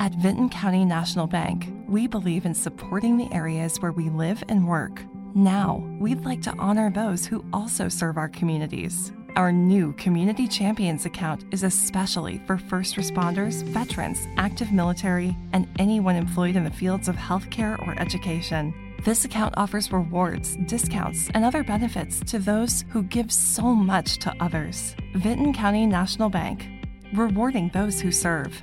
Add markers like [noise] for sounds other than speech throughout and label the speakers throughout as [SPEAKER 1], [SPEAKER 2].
[SPEAKER 1] At Vinton County National Bank, we believe in supporting the areas where we live and work. Now, we'd like to honor those who also serve our communities. Our new Community Champions account is especially for first responders, veterans, active military, and anyone employed in the fields of healthcare or education. This account offers rewards, discounts, and other benefits to those who give so much to others. Vinton County National Bank, rewarding those who serve.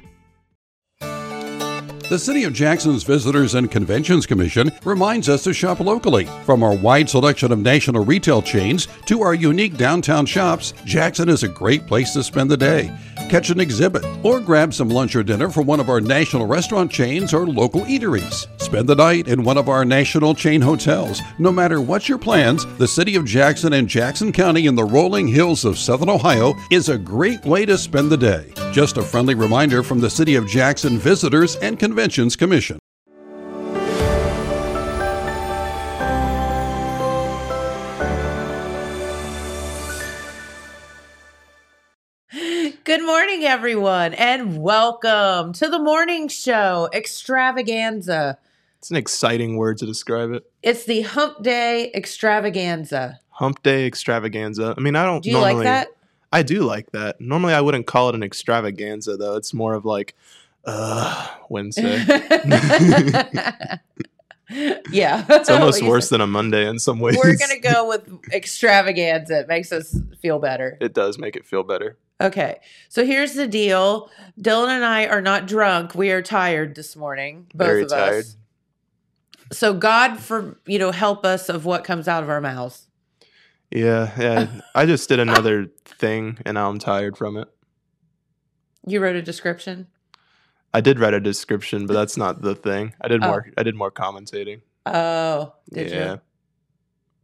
[SPEAKER 2] The City of Jackson's Visitors and Conventions Commission reminds us to shop locally. From our wide selection of national retail chains to our unique downtown shops, Jackson is a great place to spend the day. Catch an exhibit or grab some lunch or dinner from one of our national restaurant chains or local eateries. Spend the night in one of our national chain hotels. No matter what your plans, the City of Jackson and Jackson County in the rolling hills of Southern Ohio is a great way to spend the day. Just a friendly reminder from the City of Jackson Visitors and Conventions Commission.
[SPEAKER 3] Good morning, everyone, and welcome to the morning show extravaganza.
[SPEAKER 4] It's an exciting word to describe it.
[SPEAKER 3] It's the Hump Day extravaganza.
[SPEAKER 4] Hump Day extravaganza. I mean, I don't
[SPEAKER 3] Do you
[SPEAKER 4] normally.
[SPEAKER 3] like that?
[SPEAKER 4] I do like that. Normally, I wouldn't call it an extravaganza, though. It's more of like, uh, Wednesday. [laughs]
[SPEAKER 3] yeah. [laughs]
[SPEAKER 4] It's almost [laughs] worse than a Monday in some ways.
[SPEAKER 3] We're going to go with extravaganza. It makes us feel better.
[SPEAKER 4] It does make it feel better.
[SPEAKER 3] Okay. So here's the deal Dillon and I are not drunk. We are tired this morning, both
[SPEAKER 4] Very
[SPEAKER 3] of
[SPEAKER 4] tired.
[SPEAKER 3] us. So God for you know help us of what comes out of our mouths.
[SPEAKER 4] Yeah, yeah. I just did another thing, and now I'm tired from it.
[SPEAKER 3] You wrote a description.
[SPEAKER 4] I did write a description, but that's not the thing. I did
[SPEAKER 3] Oh.
[SPEAKER 4] more. I did more commentating.
[SPEAKER 3] Oh, did
[SPEAKER 4] yeah.
[SPEAKER 3] you?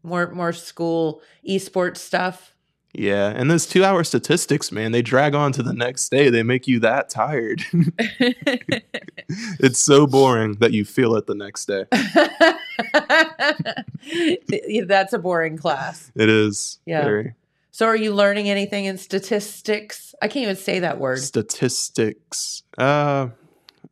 [SPEAKER 3] More more school esports stuff.
[SPEAKER 4] Yeah, and those two-hour statistics, man, they drag on to the next day. They make you that tired. [laughs] it's so boring that you feel it the next day. [laughs]
[SPEAKER 3] That's a boring class.
[SPEAKER 4] It is.
[SPEAKER 3] Yeah.
[SPEAKER 4] Very.
[SPEAKER 3] So are you learning anything in statistics? I can't even say that word.
[SPEAKER 4] Statistics. Uh,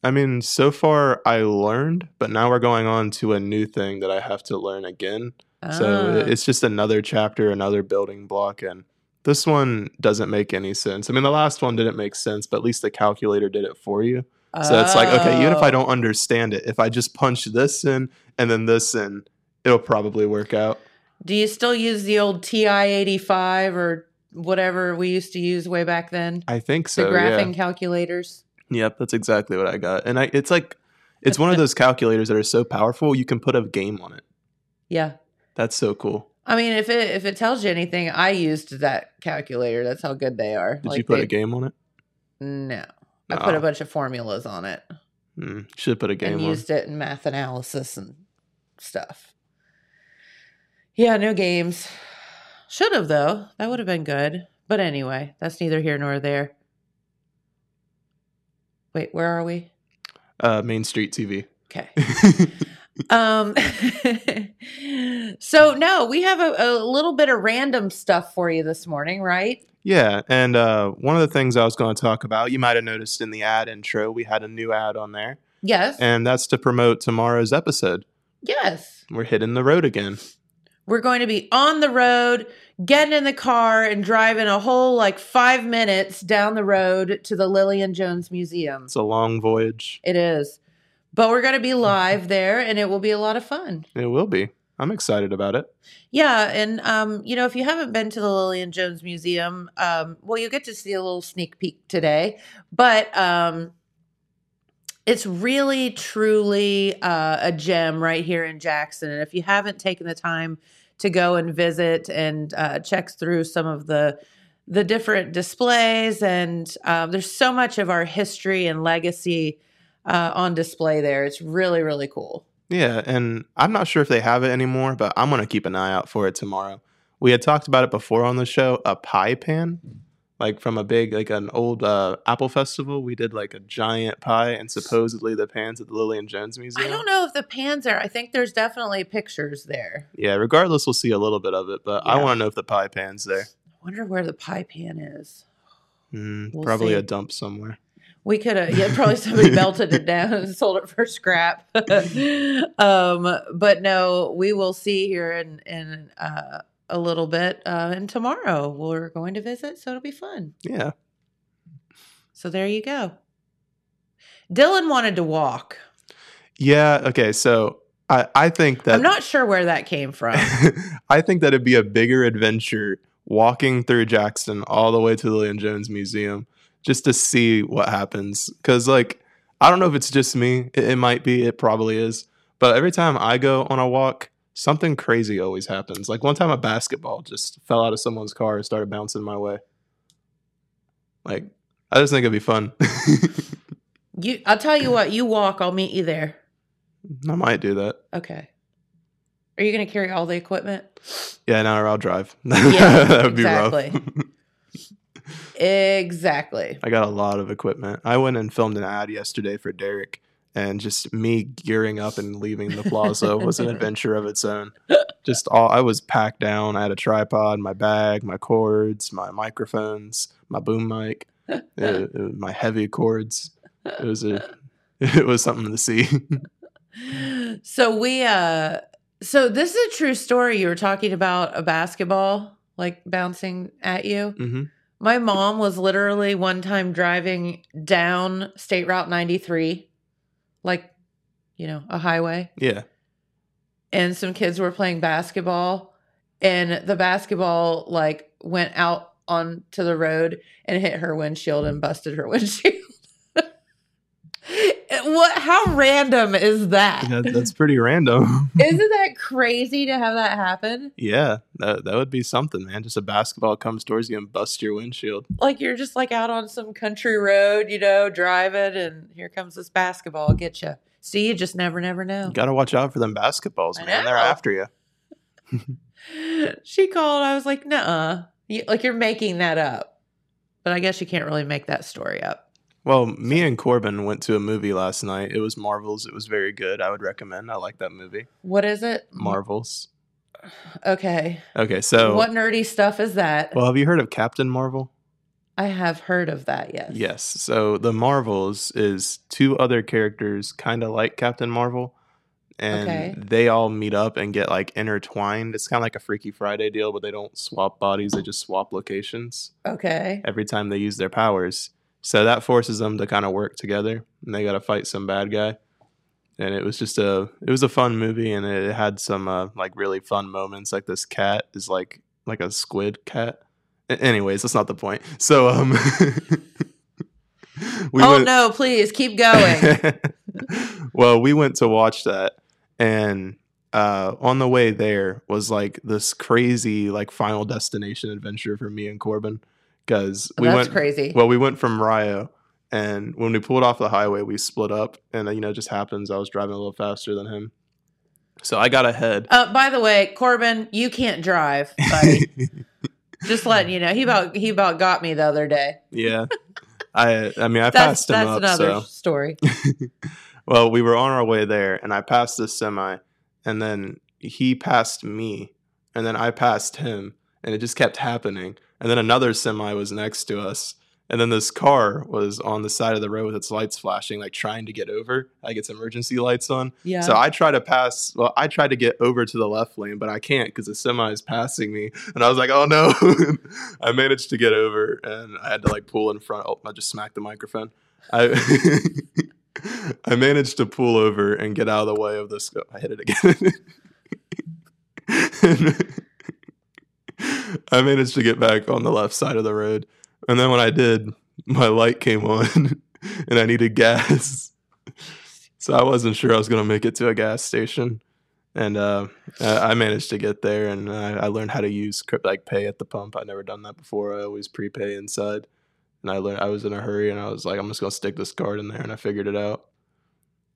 [SPEAKER 4] I mean, so far I learned, but now we're going on to a new thing that I have to learn again. So
[SPEAKER 3] Ah.
[SPEAKER 4] it- it's just another chapter, another building block, and this one doesn't make any sense. I mean, the last one didn't make sense, but at least the calculator did it for you. So it's like, okay, even if I
[SPEAKER 3] Oh.
[SPEAKER 4] don't understand it, if I just punch this in and then this in, it'll probably work out.
[SPEAKER 3] Do you still use the old TI eighty five or whatever we used to use way back then?
[SPEAKER 4] I think so.
[SPEAKER 3] The graphing
[SPEAKER 4] yeah.
[SPEAKER 3] calculators.
[SPEAKER 4] Yep, that's exactly what I got. And I, it's like, it's [laughs] one of those calculators that are so powerful you can put a game on it.
[SPEAKER 3] Yeah.
[SPEAKER 4] That's so cool.
[SPEAKER 3] I mean, if it if it tells you anything, I used that calculator. That's how good they are.
[SPEAKER 4] Did you put
[SPEAKER 3] they-
[SPEAKER 4] a game on it?
[SPEAKER 3] No, I put a bunch of formulas on it
[SPEAKER 4] Hmm, should put a game
[SPEAKER 3] and
[SPEAKER 4] on.
[SPEAKER 3] used it in math analysis and stuff. Yeah, no games. Should have though. That would have been good. But anyway, that's neither here nor there. Wait, where are we?
[SPEAKER 4] Uh, Main Street TV.
[SPEAKER 3] Okay. [laughs] Um, [laughs] so no, we have a, a little bit of random stuff for you this morning, right?
[SPEAKER 4] yeah, and uh, one of the things I was going to talk about, you might have noticed in the ad intro, we had a new ad on there,
[SPEAKER 3] Yes.
[SPEAKER 4] and that's to promote tomorrow's episode.
[SPEAKER 3] yes.
[SPEAKER 4] We're hitting the road again.
[SPEAKER 3] We're going to be on the road, getting in the car and driving a whole like five minutes down the road to the Lillian Jones Museum.
[SPEAKER 4] It's a long voyage.
[SPEAKER 3] It is. But we're going to be live there and it will be a lot of fun.
[SPEAKER 4] It will be. I'm excited about it.
[SPEAKER 3] Yeah, and um, you know, if you haven't been to the Lillian Jones Museum, um, well, you'll get to see a little sneak peek today. But um, it's really, truly uh, a gem right here in Jackson. And if you haven't taken the time to go and visit and uh, check through some of the the different displays, and um, there's so much of our history and legacy uh, on display there. It's really really cool.
[SPEAKER 4] Yeah, and I'm not sure if they have it anymore, but I'm gonna keep an eye out for it tomorrow. We had talked about it before on the show, a pie pan, like from a big like an old uh, Apple festival. We did like a giant pie, and supposedly the pans at the Lillian Jones Museum.
[SPEAKER 3] I don't know if the pans are. I think there's definitely pictures there.
[SPEAKER 4] Yeah, regardless, we'll see a little bit of it, but I
[SPEAKER 3] Yeah.
[SPEAKER 4] want to know if the pie pan's there.
[SPEAKER 3] I wonder where the pie pan is.
[SPEAKER 4] Mm,
[SPEAKER 3] We'll
[SPEAKER 4] probably
[SPEAKER 3] see.
[SPEAKER 4] a dump somewhere.
[SPEAKER 3] We could have, yeah, probably somebody [laughs] melted it down and sold it for scrap. [laughs] um, but no, we will see here in in uh, a little bit. Uh, and tomorrow we're going to visit, so it'll be fun.
[SPEAKER 4] Yeah.
[SPEAKER 3] So there you go. Dillon wanted to walk.
[SPEAKER 4] Yeah. Okay. So I I think that
[SPEAKER 3] I'm not sure where that came from. [laughs]
[SPEAKER 4] I think that it'd be a bigger adventure walking through Jackson all the way to the Lillian Jones Museum just to see what happens. Because, like, I don't know if it's just me. It, it might be. It probably is. But every time I go on a walk, something crazy always happens. Like one time, a basketball just fell out of someone's car and started bouncing my way. Like, I just think it'd be fun. [laughs]
[SPEAKER 3] you, I'll tell you what. You walk. I'll meet you there.
[SPEAKER 4] I might do that.
[SPEAKER 3] Okay. Are you going to carry all the equipment?
[SPEAKER 4] Yeah, no, or I'll drive. [laughs]
[SPEAKER 3] Yeah,
[SPEAKER 4] that would be
[SPEAKER 3] exactly.
[SPEAKER 4] rough. [laughs]
[SPEAKER 3] Exactly.
[SPEAKER 4] I got a lot of equipment. I went and filmed an ad yesterday for Derek, and just me gearing up and leaving the plaza was an [laughs] adventure of its own. Just all I was packed down. I had a tripod, my bag, my cords, my microphones, my boom mic, [laughs] uh, uh, my heavy cords. It was a, [laughs] it was something to see.
[SPEAKER 3] so we uh so this is a true story you were talking about a basketball like bouncing at you
[SPEAKER 4] hmm
[SPEAKER 3] my mom was literally one time driving down state route 93 like you know a highway
[SPEAKER 4] Yeah.
[SPEAKER 3] and some kids were playing basketball and the basketball like went out onto the road and hit her windshield and busted her [laughs] windshield what how random is that
[SPEAKER 4] yeah, that's pretty random. [laughs]
[SPEAKER 3] Isn't that crazy to have that happen?
[SPEAKER 4] yeah, that that would be something, man. Just a basketball comes towards you and busts your windshield.
[SPEAKER 3] Like you're just like out on some country road, you know, driving, and here comes this basketball get you. See, you just never, never know.
[SPEAKER 4] You gotta watch out for them basketballs,
[SPEAKER 3] I
[SPEAKER 4] man. They're after you. [laughs] [laughs]
[SPEAKER 3] She called. I was like, "Nuh, you, like you're making that up." But I guess you can't really make that story up.
[SPEAKER 4] Well, me and Corbin went to a movie last night. It was Marvels. It was very good. I would recommend. I like that movie.
[SPEAKER 3] What is it?
[SPEAKER 4] Marvels.
[SPEAKER 3] Okay.
[SPEAKER 4] Okay, so
[SPEAKER 3] what nerdy stuff is that?
[SPEAKER 4] well, have you heard of Captain Marvel?
[SPEAKER 3] I have heard of that. Yes.
[SPEAKER 4] Yes. So the Marvels is two other characters kind of like Captain Marvel and
[SPEAKER 3] Okay.
[SPEAKER 4] they all meet up and get like intertwined. It's kind of like a Freaky Friday deal, but they don't swap bodies, they just swap locations
[SPEAKER 3] Okay.
[SPEAKER 4] every time they use their powers. So that forces them to kind of work together and they got to fight some bad guy. And it was just a it was a fun movie and it had some uh, like really fun moments like this cat is like like a squid cat. Anyways, that's not the point. So um [laughs] we
[SPEAKER 3] oh
[SPEAKER 4] went-
[SPEAKER 3] no! Please keep going. [laughs]
[SPEAKER 4] well, we went to watch that, and uh, on the way there was like this crazy like Final Destination adventure for me and Corbin because we
[SPEAKER 3] That's
[SPEAKER 4] went
[SPEAKER 3] crazy.
[SPEAKER 4] Well, we went from Rio, and when we pulled off the highway, we split up, and uh, you know, it just happens I was driving a little faster than him, so I got ahead.
[SPEAKER 3] Uh, by the way, Corbin, you can't drive. [laughs] Just letting you know, he about he about got me the other day.
[SPEAKER 4] yeah, I I mean I
[SPEAKER 3] That's
[SPEAKER 4] passed him
[SPEAKER 3] that's
[SPEAKER 4] up.
[SPEAKER 3] another
[SPEAKER 4] So
[SPEAKER 3] story. [laughs]
[SPEAKER 4] well, we were on our way there, and I passed this semi, and then he passed me, and then I passed him, and it just kept happening. And then another semi was next to us, and then this car was on the side of the road with its lights flashing, like trying to get over, like its emergency lights on.
[SPEAKER 3] Yeah.
[SPEAKER 4] So I try to pass. Well, I try to get over to the left lane, but I can't because the semi is passing me. And I was like, "Oh no!" [laughs] I managed to get over, and I had to like pull in front. Oh, I just smacked the microphone. I [laughs] I managed to pull over and get out of the way of this. I hit it again. [laughs] I managed to get back on the left side of the road, and then when I did, my light came on, [laughs] and I needed gas. So I wasn't sure I was going to make it to a gas station, and uh, I managed to get there, and I, I learned how to use like pay at the pump. I'd never done that before. I always prepay inside, and I learned I was in a hurry, and I was like, I'm just going to stick this card in there, and I figured it out.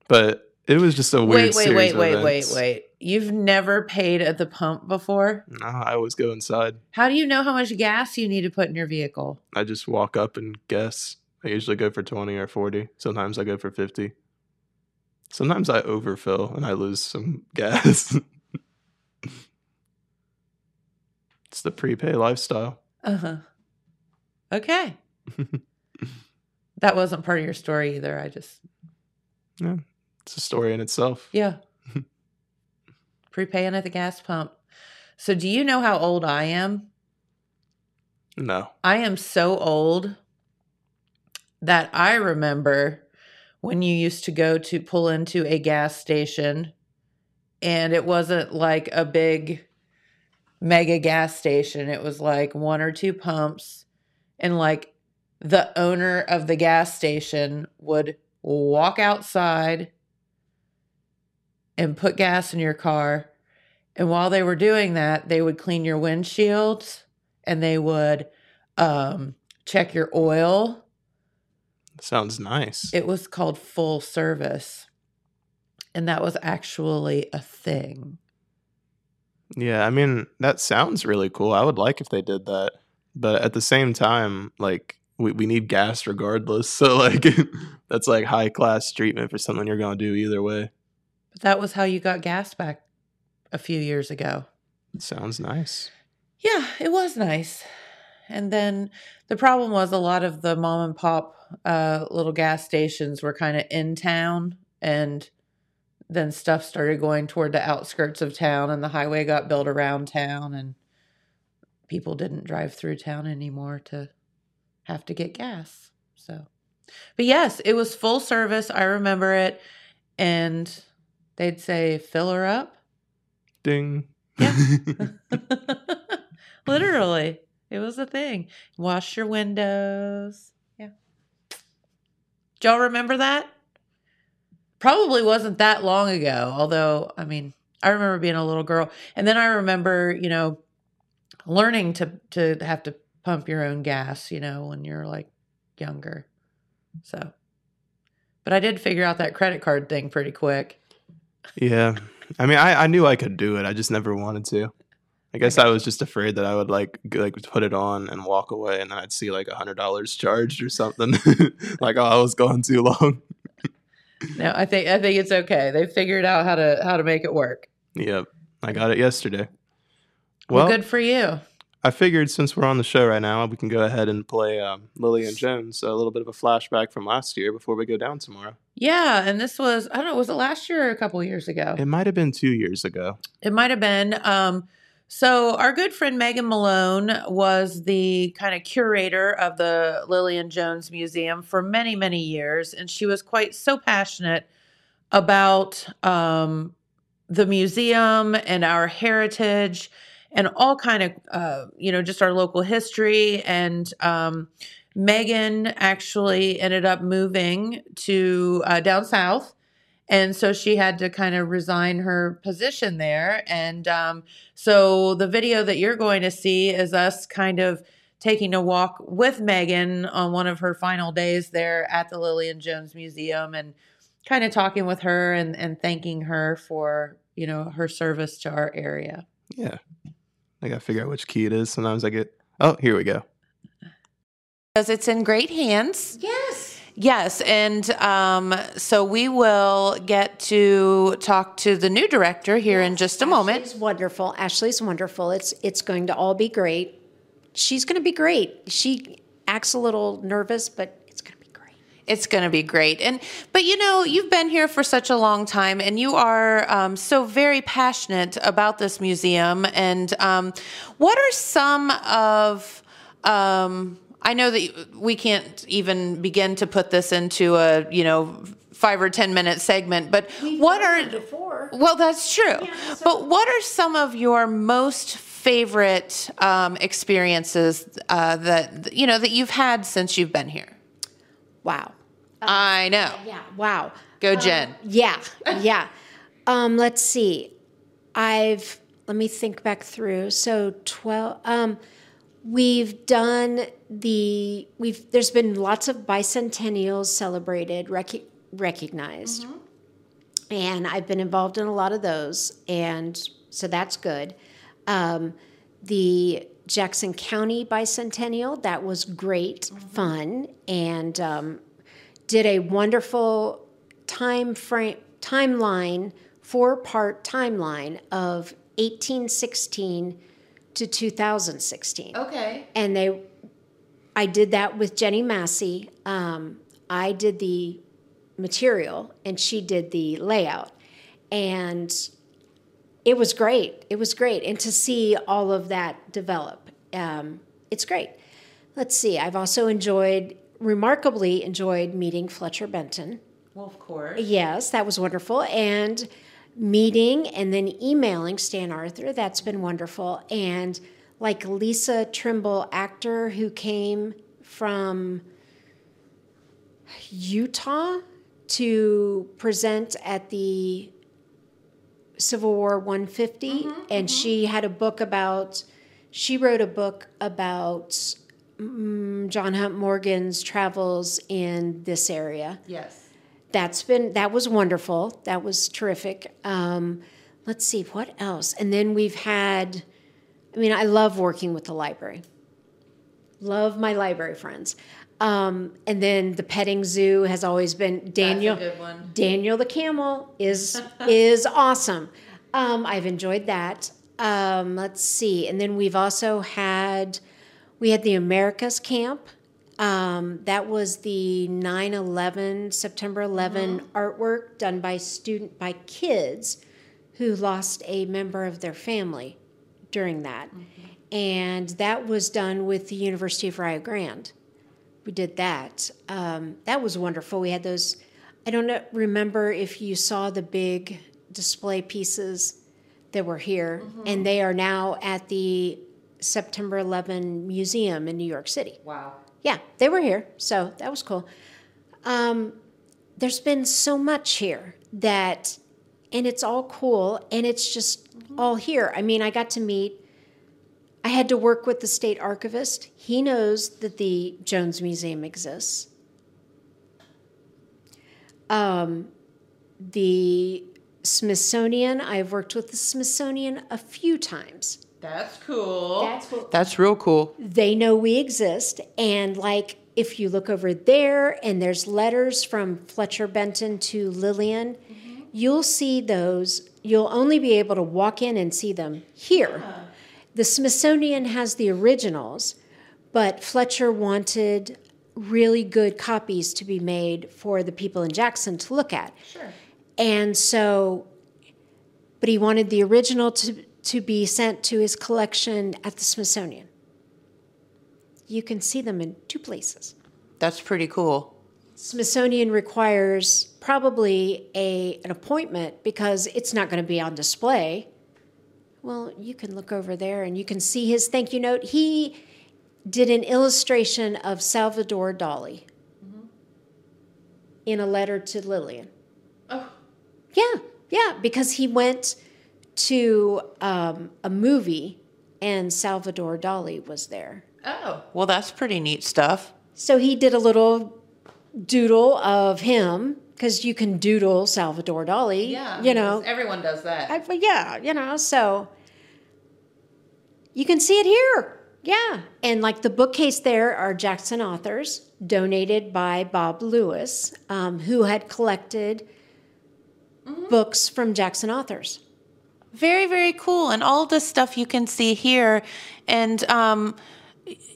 [SPEAKER 4] But it was just a weird.
[SPEAKER 3] Wait, wait,
[SPEAKER 4] series
[SPEAKER 3] wait,
[SPEAKER 4] of
[SPEAKER 3] wait, wait,
[SPEAKER 4] events.
[SPEAKER 3] wait. You've never paid at the pump before?
[SPEAKER 4] No, I always go inside.
[SPEAKER 3] How do you know how much gas you need to put in your vehicle?
[SPEAKER 4] I just walk up and guess. I usually go for 20 or 40. Sometimes I go for 50. Sometimes I overfill and I lose some [laughs] gas. it's the prepay lifestyle.
[SPEAKER 3] Uh huh. Okay. [laughs] that wasn't part of your story either. I just,
[SPEAKER 4] It's a story in itself.
[SPEAKER 3] yeah. [laughs] Prepaying at the gas pump. So, do you know how old I am?
[SPEAKER 4] No.
[SPEAKER 3] I am so old that I remember when you used to go to pull into a gas station and it wasn't like a big mega gas station. It was like one or two pumps and like the owner of the gas station would walk outside and put gas in your car. And while they were doing that, they would clean your windshields and they would um, check your oil.
[SPEAKER 4] Sounds nice.
[SPEAKER 3] It was called full service. And that was actually a thing.
[SPEAKER 4] Yeah, I mean, that sounds really cool. I would like if they did that. But at the same time, like we, we need gas regardless. [laughs] So like [laughs] that's like high class treatment for something you're gonna do either way.
[SPEAKER 3] But that was how you got gas back a few years ago.
[SPEAKER 4] Sounds nice.
[SPEAKER 3] Yeah, it was nice. And then the problem was a lot of the mom and pop uh, little gas stations were kind of in town, and then stuff started going toward the outskirts of town, and the highway got built around town, and people didn't drive through town anymore to have to get gas. So, but yes, it was full service. I remember it, and they'd say, "Fill her up."
[SPEAKER 4] Ding.
[SPEAKER 3] Yeah. [laughs] [laughs] Literally, it was a thing. Wash your windows. Yeah. Do y'all remember that? Probably wasn't that long ago, although, I mean, I remember being a little girl. And then I remember, you know, learning to to have to pump your own gas, you know, when you're like younger. So, but I did figure out that credit card thing pretty quick.
[SPEAKER 4] Yeah. I mean, I, I knew I could do it. I just never wanted to. I guess I was just afraid that I would like g- like put it on and walk away, and then I'd see like a hundred dollars charged or something. [laughs] like, oh, I was going too long. [laughs]
[SPEAKER 3] No, I think I think it's okay. They figured out how to how to make it work.
[SPEAKER 4] Yep, I got it yesterday.
[SPEAKER 3] Well,
[SPEAKER 4] Well,
[SPEAKER 3] good for you.
[SPEAKER 4] I figured since we're on the show right now, we can go ahead and play um, Lillian Jones, a little bit of a flashback from last year before we go down tomorrow.
[SPEAKER 3] Yeah, and this was I don't know, was it last year or a couple years ago?
[SPEAKER 4] It might have been two years ago.
[SPEAKER 3] It might have been. Um, so our good friend Megan Malone was the kind of curator of the Lillian Jones Museum for many, many years, and she was quite so passionate about um, the museum and our heritage and all kind of uh, you know just our local history. And um, megan actually ended up moving to uh, down south. And so she had to kind of resign her position there. And um, so the video that you're going to see is us kind of taking a walk with megan on one of her final days there at the lillian jones museum and kind of talking with her and, and thanking her for you know her service to our area.
[SPEAKER 4] Yeah. I gotta figure out which key it is. Sometimes I get. Oh, here we go.
[SPEAKER 3] because it's in great hands
[SPEAKER 5] Yes.
[SPEAKER 3] Yes, and um, so we will get to talk to the new director here in just a moment.
[SPEAKER 5] Ashley's wonderful. Ashley's wonderful. It's it's going to all be great. She's going to be great. She acts a little nervous, but it's going to be great.
[SPEAKER 3] It's going to be great, and but you know you've been here for such a long time, and you are um, so very passionate about this museum. And um, what are some of um, I know that we can't even begin to put this into a you know five or ten minute segment, but what are
[SPEAKER 5] before?
[SPEAKER 3] Well, that's true.
[SPEAKER 5] Yeah, so-
[SPEAKER 3] but what are some of your most favorite um, experiences uh, that you know that you've had since you've been here?
[SPEAKER 5] Wow.
[SPEAKER 3] I know.
[SPEAKER 5] Yeah. Wow.
[SPEAKER 3] Go, Jen.
[SPEAKER 5] Yeah. Yeah. [laughs] um, let's see. I've let me think back through. So twelve. Um, we've done the we've. There's been lots of bicentennials celebrated, rec- recognized. and I've been involved in a lot of those, and so that's good. Um, the Jackson County Bicentennial. That was great fun, and um, did a wonderful time frame timeline four part timeline of 1816 to 2016
[SPEAKER 3] Okay.
[SPEAKER 5] and they i did that with jenny massey. Um, i did the material and she did the layout. And it was great it was great and to see all of that develop um, it's great let's see i've also enjoyed remarkably enjoyed meeting fletcher benton
[SPEAKER 3] Well, of course.
[SPEAKER 5] Yes, that was wonderful. And meeting and then emailing Stan Arthur, that's been wonderful. And like Lisa Trimble, actor who came from Utah to present at the Civil War 150. and she had a book about, she wrote a book about mm, John Hunt Morgan's travels in this area.
[SPEAKER 3] Yes.
[SPEAKER 5] that's been that was wonderful. That was terrific. Um, let's see what else? And then we've had i mean i love working with the library. Love my library friends um, and then the petting zoo has always been daniel daniel the camel is [laughs] is awesome. Um, i've enjoyed that. Um, let's see. And then we've also had we had the americas camp. Um, that was the 9-11 september 11 artwork done by student by kids who lost a member of their family during that. And that was done with the university of rio grande we did that um, that was wonderful we had those i don't know, remember if you saw the big display pieces that were here and they are now at the september 11 museum in new york city
[SPEAKER 3] Wow.
[SPEAKER 5] yeah, they were here, so that was cool. Um, there's been so much here that, and it's all cool, and it's just all here. I mean, I got to meet. I had to work with the state archivist. He knows that the Jones Museum exists. Um, the Smithsonian. I've worked with the Smithsonian a few times.
[SPEAKER 3] That's cool.
[SPEAKER 5] That's cool
[SPEAKER 3] That's real cool.
[SPEAKER 5] they know we exist and like if you look over there and there's letters from fletcher benton to lillian you'll see those you'll only be able to walk in and see them here the smithsonian has the originals but fletcher wanted really good copies to be made for the people in jackson to look at
[SPEAKER 3] Sure.
[SPEAKER 5] and so, but he wanted the original to, to be sent to his collection at the Smithsonian. You can see them in two places.
[SPEAKER 3] That's pretty cool.
[SPEAKER 5] Smithsonian requires probably a, an appointment because it's not going to be on display. Well, you can look over there and you can see his thank you note. He did an illustration of Salvador Dali in a letter to Lillian.
[SPEAKER 3] Oh.
[SPEAKER 5] Yeah, yeah, because he went to um, a movie and Salvador Dali was there.
[SPEAKER 3] Oh. Well, that's pretty neat stuff.
[SPEAKER 5] So he did a little doodle of him because you can doodle Salvador Dali. Yeah, you know.
[SPEAKER 3] everyone does that.
[SPEAKER 5] I, but yeah, you know, so you can see it here. Yeah. And like the bookcase there are Jackson authors donated by Bob Lewis, um, who had collected books from Jackson authors.
[SPEAKER 6] Very, very cool. And all this stuff you can see here. And, um,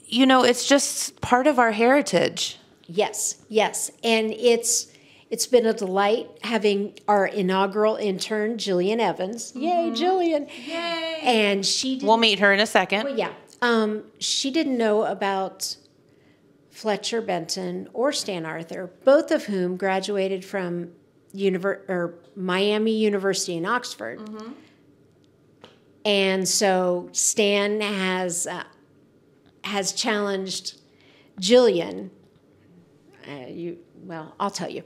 [SPEAKER 6] you know, it's just part of our heritage.
[SPEAKER 5] Yes, yes, and it's it's been a delight having our inaugural intern, Jillian Evans. Yay, Jillian! Yay! And she did,
[SPEAKER 6] We'll meet her in a second.
[SPEAKER 5] well, yeah, um, she didn't know about Fletcher Benton or Stan Arthur, both of whom graduated from Univer- or Miami University in Oxford. And so Stan has uh, has challenged Jillian. Uh, you well, I'll tell you.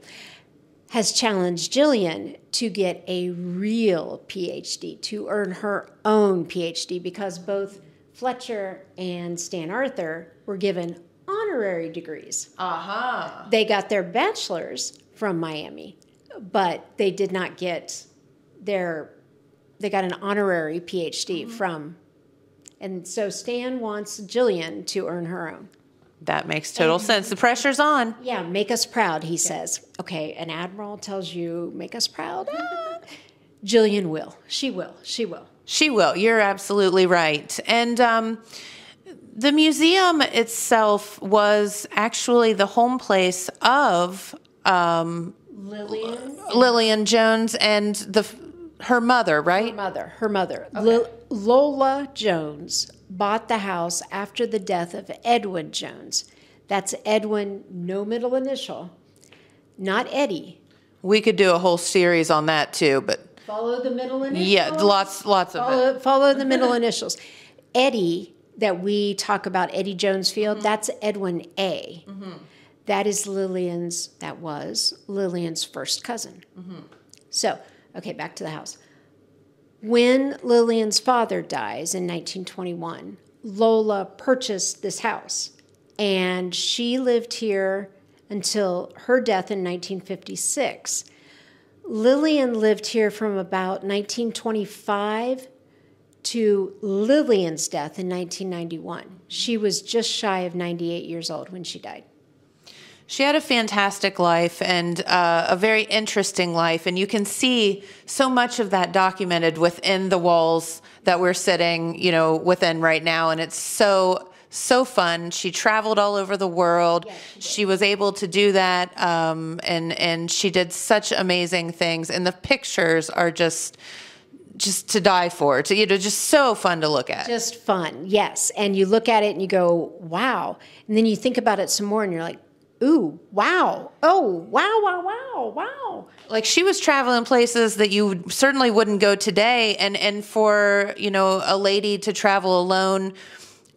[SPEAKER 5] Has challenged Jillian to get a real PhD, to earn her own PhD, because both Fletcher and Stan Arthur were given honorary degrees.
[SPEAKER 3] Aha.
[SPEAKER 5] They got their bachelor's from Miami, but they did not get their they got an honorary PhD mm-hmm. from and so Stan wants Jillian to earn her own.
[SPEAKER 3] That makes total sense. The pressure's on.
[SPEAKER 5] Yeah, make us proud, he says. Okay, an admiral tells you, make us proud. Ah. Jillian will. She will. She will.
[SPEAKER 3] She will. You're absolutely right. And um, the museum itself was actually the home place of um,
[SPEAKER 5] Lillian,
[SPEAKER 3] Lillian Jones and the her mother, right?
[SPEAKER 5] her mother, her mother, Lil- Lola Jones, bought the house after the death of Edwin Jones. That's Edwin, no middle initial, not Eddie.
[SPEAKER 3] We could do a whole series on that too, but
[SPEAKER 5] Follow the middle initial.
[SPEAKER 3] yeah, lots lots of it.
[SPEAKER 5] follow, follow the middle [laughs] initials. Eddie, that we talk about, Eddie Jones Field, mm-hmm. that's Edwin A. Mm-hmm. That is Lillian's, that was Lillian's first cousin. Mm-hmm. So, okay, back to the house. When Lillian's father dies in 1921, Lola purchased this house and she lived here until her death in 1956. Lillian lived here from about 1925 to Lillian's death in 1991. She was just shy of 98 years old when she died.
[SPEAKER 3] She had a fantastic life and uh, a very interesting life, and you can see so much of that documented within the walls that we're sitting, you know, within right now, and it's so so fun. She traveled all over the world. she, was able to do that, um, and and she did such amazing things. And the pictures are just just to die for. To you know, just so fun to look at.
[SPEAKER 5] Just fun, yes. And you look at it and you go, wow. And then you think about it some more and you're like, ooh, wow. Oh, wow, wow, wow, wow.
[SPEAKER 3] like she was traveling places that you certainly wouldn't go today and and for you know a lady to travel alone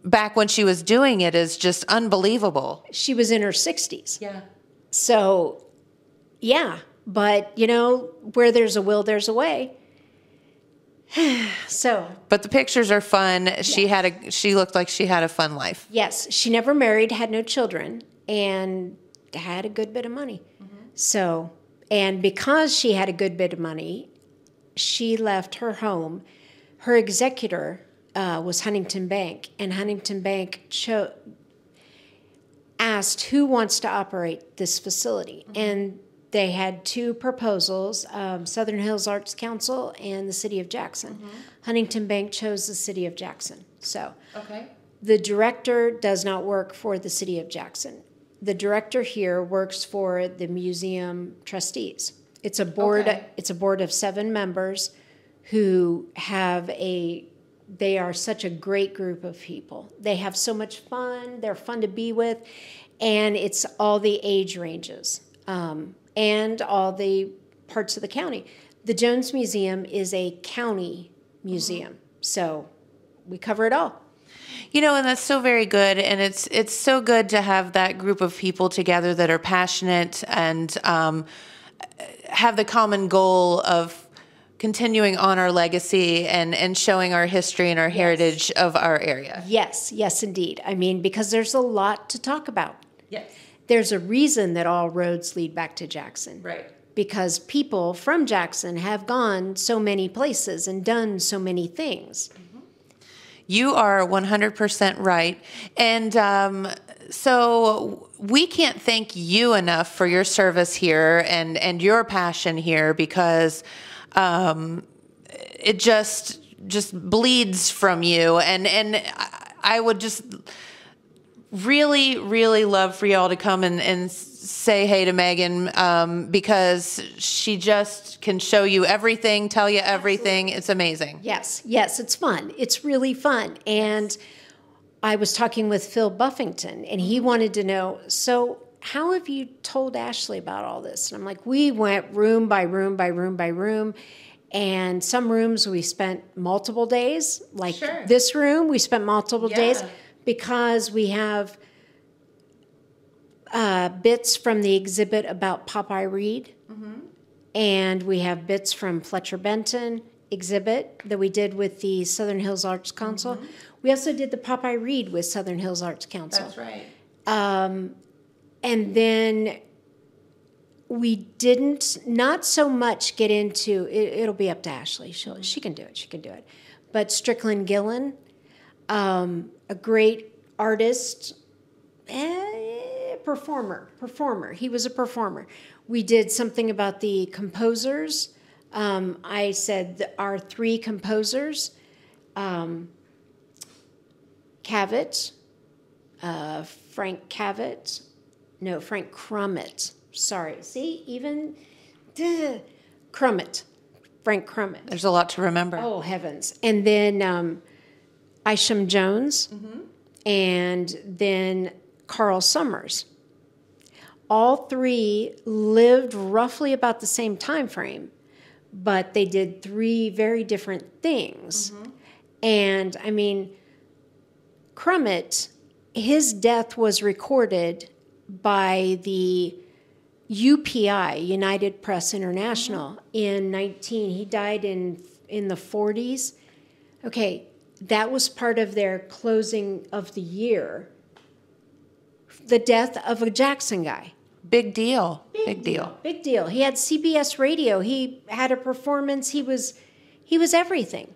[SPEAKER 3] back when she was doing it is just unbelievable
[SPEAKER 5] She was in her 60s.
[SPEAKER 3] yeah
[SPEAKER 5] So, yeah. But, you know, where there's a will, there's a way. [sighs] so,
[SPEAKER 3] but the pictures are fun she had a she looked like she had a fun life
[SPEAKER 5] yes, she never married, had no children, and had a good bit of money. So, and because she had a good bit of money, she left her home. Her executor uh, was Huntington Bank, and Huntington Bank cho- asked who wants to operate this facility. And they had two proposals um, Southern Hills Arts Council and the City of Jackson. Huntington Bank chose the City of Jackson. So,
[SPEAKER 3] okay
[SPEAKER 5] the director does not work for the city of Jackson. The director here works for the museum trustees. It's a board
[SPEAKER 3] Okay.
[SPEAKER 5] it's a board of 7 members who have a they are such a great group of people. They have so much fun. They're fun to be with, and it's all the age ranges um, and all the parts of the county. The Jones Museum is a county museum, so we cover it all.
[SPEAKER 3] You know, and that's so very good, and it's it's so good to have that group of people together that are passionate and um, have the common goal of continuing on our legacy and and showing our history and our heritage of our area.
[SPEAKER 5] Yes, yes, indeed. I mean, because there's a lot to talk about.
[SPEAKER 3] Yes,
[SPEAKER 5] There's a reason that all roads lead back to Jackson.
[SPEAKER 3] right.
[SPEAKER 5] Because people from Jackson have gone so many places and done so many things.
[SPEAKER 3] You are 100% right. And um, so we can't thank you enough for your service here and, and your passion here because um, it just just bleeds from you. And, and I- I would just really, really love for y'all to come and, and say hey to Megan um, because she just can show you everything, tell you everything. It's amazing.
[SPEAKER 5] Yes, yes, it's fun. It's really fun. And I was talking with Phil Buffington, and he wanted to know so, how have you told Ashley about all this? And I'm like, we went room by room by room by room. And some rooms we spent multiple days, like
[SPEAKER 3] Sure.
[SPEAKER 5] this room, we spent multiple days
[SPEAKER 3] Yeah.
[SPEAKER 5] Because we have uh, bits from the exhibit about Popeye Reed and we have bits from Fletcher Benton exhibit that we did with the Southern Hills Arts Council.
[SPEAKER 3] Mm-hmm.
[SPEAKER 5] We also did the Popeye Reed with Southern Hills Arts Council.
[SPEAKER 3] That's right.
[SPEAKER 5] And then we didn't not so much get into it, it'll be up to ashley She'll, she can do it she can do it but strickland gillen um, a great artist eh, performer performer. He was a performer. We did something about the composers. Um, i said our three composers um, cavett uh, frank cavett no frank Crumit. Sorry see even duh, Crumit. Frank Crumit.
[SPEAKER 3] There's a lot to remember.
[SPEAKER 5] Oh heavens! And then um, Isham Jones, and then Carl Summers. All three lived roughly about the same time frame, but they did three very different things. And I mean, Crumit, his death was recorded by the UPI, United Press International, in 19. He died in in the 40s. Okay, that was part of their closing of the year. The death of a Jackson guy.
[SPEAKER 3] Big deal. Big, deal.
[SPEAKER 5] Big deal. He had CBS radio. He had a performance. He was he was everything.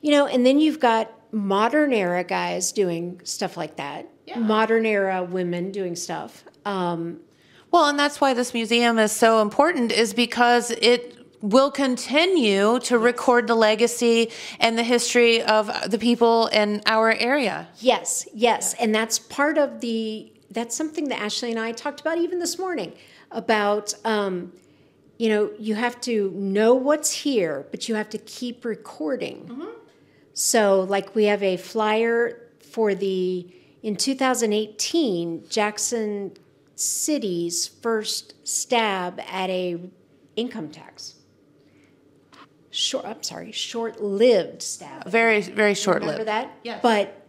[SPEAKER 5] You know, and then you've got modern era guys doing stuff like that. Yeah. Modern era women doing stuff. Um,
[SPEAKER 3] Well, and that's why this museum is so important, is because it will continue to record the legacy and the history of the people in our area.
[SPEAKER 5] Yes, yes, and that's part of the. That's something that Ashley and I talked about even this morning about. Um, you know, you have to know what's here, but you have to keep recording. So, like, we have a flyer for the in 2018 Jackson City's first stab at a income tax. Short, I'm sorry, short-lived stab.
[SPEAKER 3] Very, very short-lived.
[SPEAKER 5] Remember
[SPEAKER 3] lived.
[SPEAKER 5] that?
[SPEAKER 3] Yes.
[SPEAKER 5] But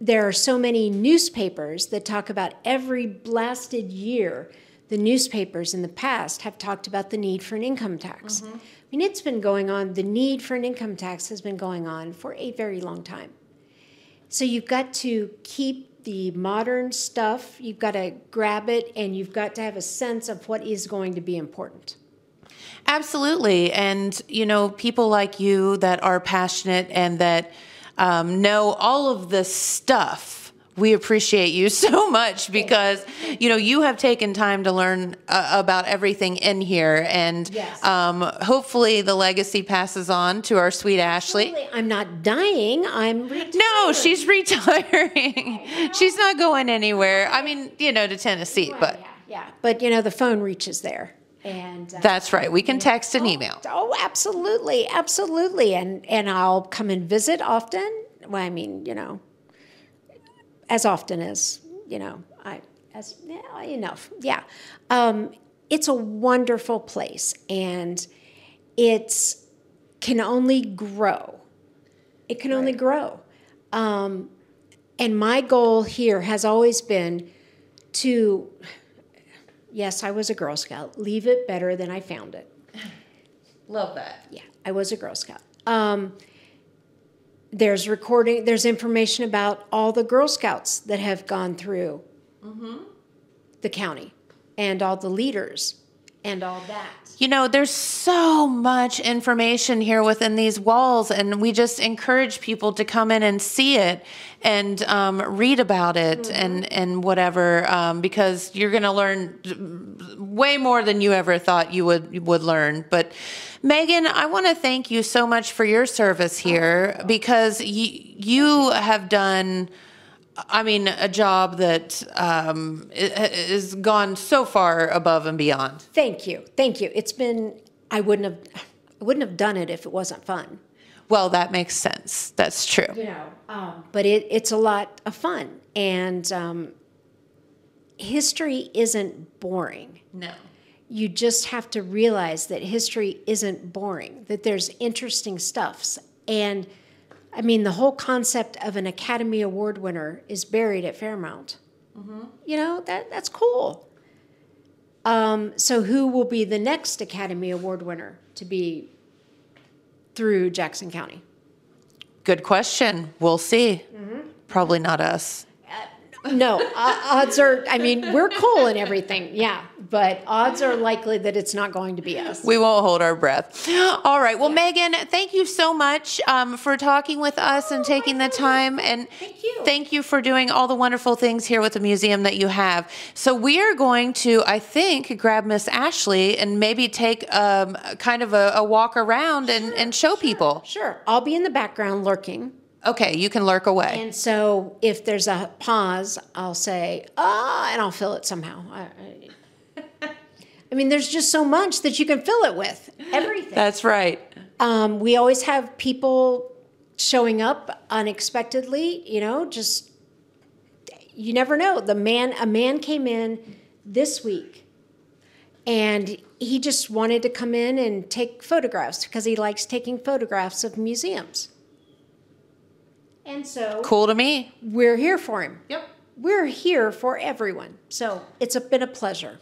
[SPEAKER 5] there are so many newspapers that talk about every blasted year. The newspapers in the past have talked about the need for an income tax.
[SPEAKER 3] Mm-hmm.
[SPEAKER 5] I mean, it's been going on, the need for an income tax has been going on for a very long time. So you've got to keep the modern stuff, you've got to grab it, and you've got to have a sense of what is going to be important.
[SPEAKER 3] Absolutely. And, you know, people like you that are passionate and that um, know all of this stuff. We appreciate you [laughs] so much because you know you have taken time to learn uh, about everything in here, and
[SPEAKER 5] Yes.
[SPEAKER 3] um, hopefully the legacy passes on to our sweet Ashley.
[SPEAKER 5] I'm not dying, I'm retired.
[SPEAKER 3] No, she's retiring. [laughs] she's not going anywhere. I mean, you know, to Tennessee, but
[SPEAKER 5] yeah, yeah. But you know, the phone reaches there. And uh,
[SPEAKER 3] that's right. We can text and email.
[SPEAKER 5] Oh, absolutely, absolutely, and and I'll come and visit often. Well, I mean, you know, as often as you know, I as yeah, enough. Yeah, um, it's a wonderful place, and it's can only grow. It can only grow. Um, and my goal here has always been to. Yes, I was a Girl Scout. Leave it better than I found it.
[SPEAKER 3] Love that.
[SPEAKER 5] Yeah, I was a Girl Scout. Um, there's recording, there's information about all the Girl Scouts that have gone through the county and all the leaders and all that.
[SPEAKER 3] You know, there's so much information here within these walls, and we just encourage people to come in and see it and um, read about it and and whatever, um, because you're going to learn way more than you ever thought you would you would learn. But Megan, I want to thank you so much for your service here because you you have done. I mean, a job that um, i- i- has gone so far above and beyond.
[SPEAKER 5] Thank you, thank you. It's been I wouldn't have I wouldn't have done it if it wasn't fun.
[SPEAKER 3] Well, that makes sense. That's true.
[SPEAKER 5] you know um, but it, it's a lot of fun and um, history isn't boring
[SPEAKER 3] No.
[SPEAKER 5] you just have to realize that history isn't boring that there's interesting stuffs and i mean the whole concept of an academy award winner is buried at fairmount you know that that's cool um, so who will be the next academy award winner to be through jackson county
[SPEAKER 3] Good question. We'll see. Probably not us.
[SPEAKER 5] No, uh, odds are. I mean, we're cool and everything, yeah, but odds are likely that it's not going to be us.
[SPEAKER 6] We won't hold our breath. All right. Well, Megan, thank you so much um, for talking with us and taking the time. And
[SPEAKER 5] Thank you.
[SPEAKER 6] thank you for doing all the wonderful things here with the museum that you have. So we are going to, I think, grab Miss Ashley and maybe take um, kind of a, a walk around and, and show people.
[SPEAKER 5] Sure, I'll be in the background lurking.
[SPEAKER 6] Okay, you can lurk away.
[SPEAKER 5] And so if there's a pause, I'll say, ah, and I'll fill it somehow. I, I, [laughs] I mean, there's just so much that you can fill it with. Everything.
[SPEAKER 6] That's right.
[SPEAKER 5] Um, we always have people showing up unexpectedly, you know, just you never know. The man a man came in this week and he just wanted to come in and take photographs because he likes taking photographs of museums. And so
[SPEAKER 6] Cool to me.
[SPEAKER 5] we're here for him.
[SPEAKER 6] Yep.
[SPEAKER 5] We're here for everyone. So it's a, been a pleasure.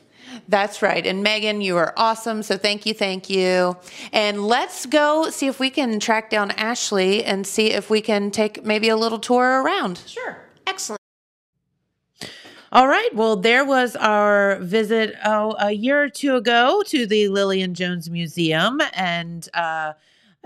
[SPEAKER 6] That's right. And Megan, you are awesome. So thank you, thank you. And let's go see if we can track down Ashley and see if we can take maybe a little tour around.
[SPEAKER 5] Sure. Excellent.
[SPEAKER 3] All right. Well, there was our visit oh, a year or two ago to the Lillian Jones Museum and uh,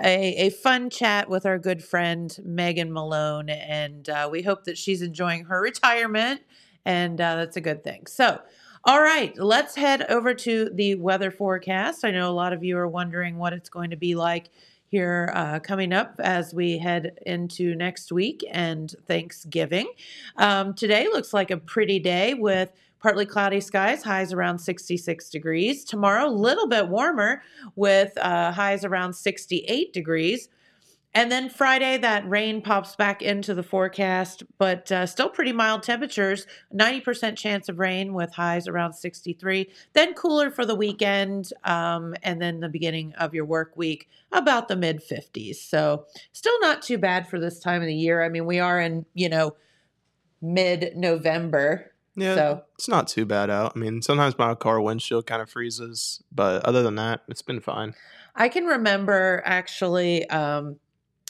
[SPEAKER 3] a, a fun chat with our good friend Megan Malone. And uh, we hope that she's enjoying her retirement. And uh, that's a good thing. So, all right, let's head over to the weather forecast. I know a lot of you are wondering what it's going to be like here uh, coming up as we head into next week and Thanksgiving. Um, today looks like a pretty day with partly cloudy skies, highs around 66 degrees. Tomorrow, a little bit warmer with uh, highs around 68 degrees. And then Friday, that rain pops back into the forecast, but uh, still pretty mild temperatures. 90% chance of rain with highs around 63. Then cooler for the weekend, um, and then the beginning of your work week, about the mid 50s. So still not too bad for this time of the year. I mean, we are in, you know, mid November.
[SPEAKER 4] Yeah,
[SPEAKER 3] So-
[SPEAKER 4] it's not too bad out. I mean, sometimes my car windshield kind of freezes, but other than that, it's been fine.
[SPEAKER 3] I can remember actually um,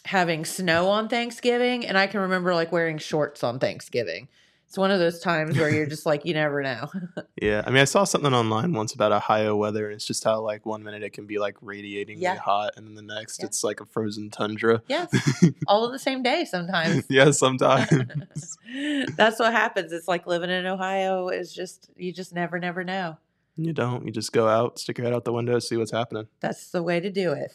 [SPEAKER 3] having snow on Thanksgiving, and I can remember like wearing shorts on Thanksgiving. It's one of those times where you're just like, you never know. [laughs]
[SPEAKER 4] Yeah, I mean, I saw something online once about Ohio weather, and it's just how like one minute it can be like radiatingly
[SPEAKER 3] Yeah.
[SPEAKER 4] hot, and then the next
[SPEAKER 3] Yeah.
[SPEAKER 4] it's like a frozen tundra.
[SPEAKER 3] yes, [laughs] all of the same day sometimes. [laughs]
[SPEAKER 4] yeah, sometimes.
[SPEAKER 3] That's what happens. It's like living in Ohio is just you just never never know.
[SPEAKER 4] you don't. You just go out, stick your head out the window, see what's happening.
[SPEAKER 3] That's the way to do it.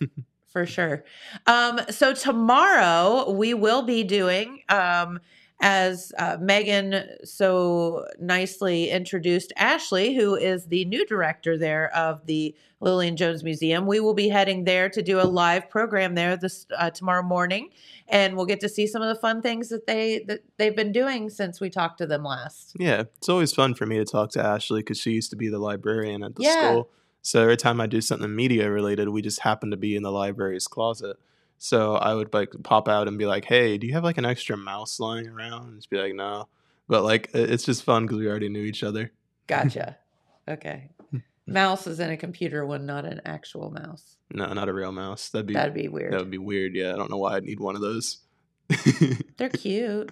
[SPEAKER 3] for sure. Um, so tomorrow we will be doing, um, as uh, Megan so nicely introduced Ashley, who is the new director there of the Lillian Jones Museum. We will be heading there to do a live program there this uh, tomorrow morning, and we'll get to see some of the fun things that they that they've been doing since we talked to them last.
[SPEAKER 4] Yeah, it's always fun for me to talk to Ashley because she used to be the librarian at the
[SPEAKER 3] Yeah.
[SPEAKER 4] school. So every time I do something media related, we just happen to be in the library's closet. So I would like pop out and be like, "Hey, do you have like an extra mouse lying around?" And just be like, "No," but like it's just fun because we already knew each other.
[SPEAKER 3] Gotcha. okay. [laughs] Mouse is in a computer one, not an actual mouse.
[SPEAKER 4] No, not a real mouse. That'd be
[SPEAKER 3] That'd be weird.
[SPEAKER 4] that would be weird. Yeah, I don't know why I'd need one of those. [laughs]
[SPEAKER 3] They're cute.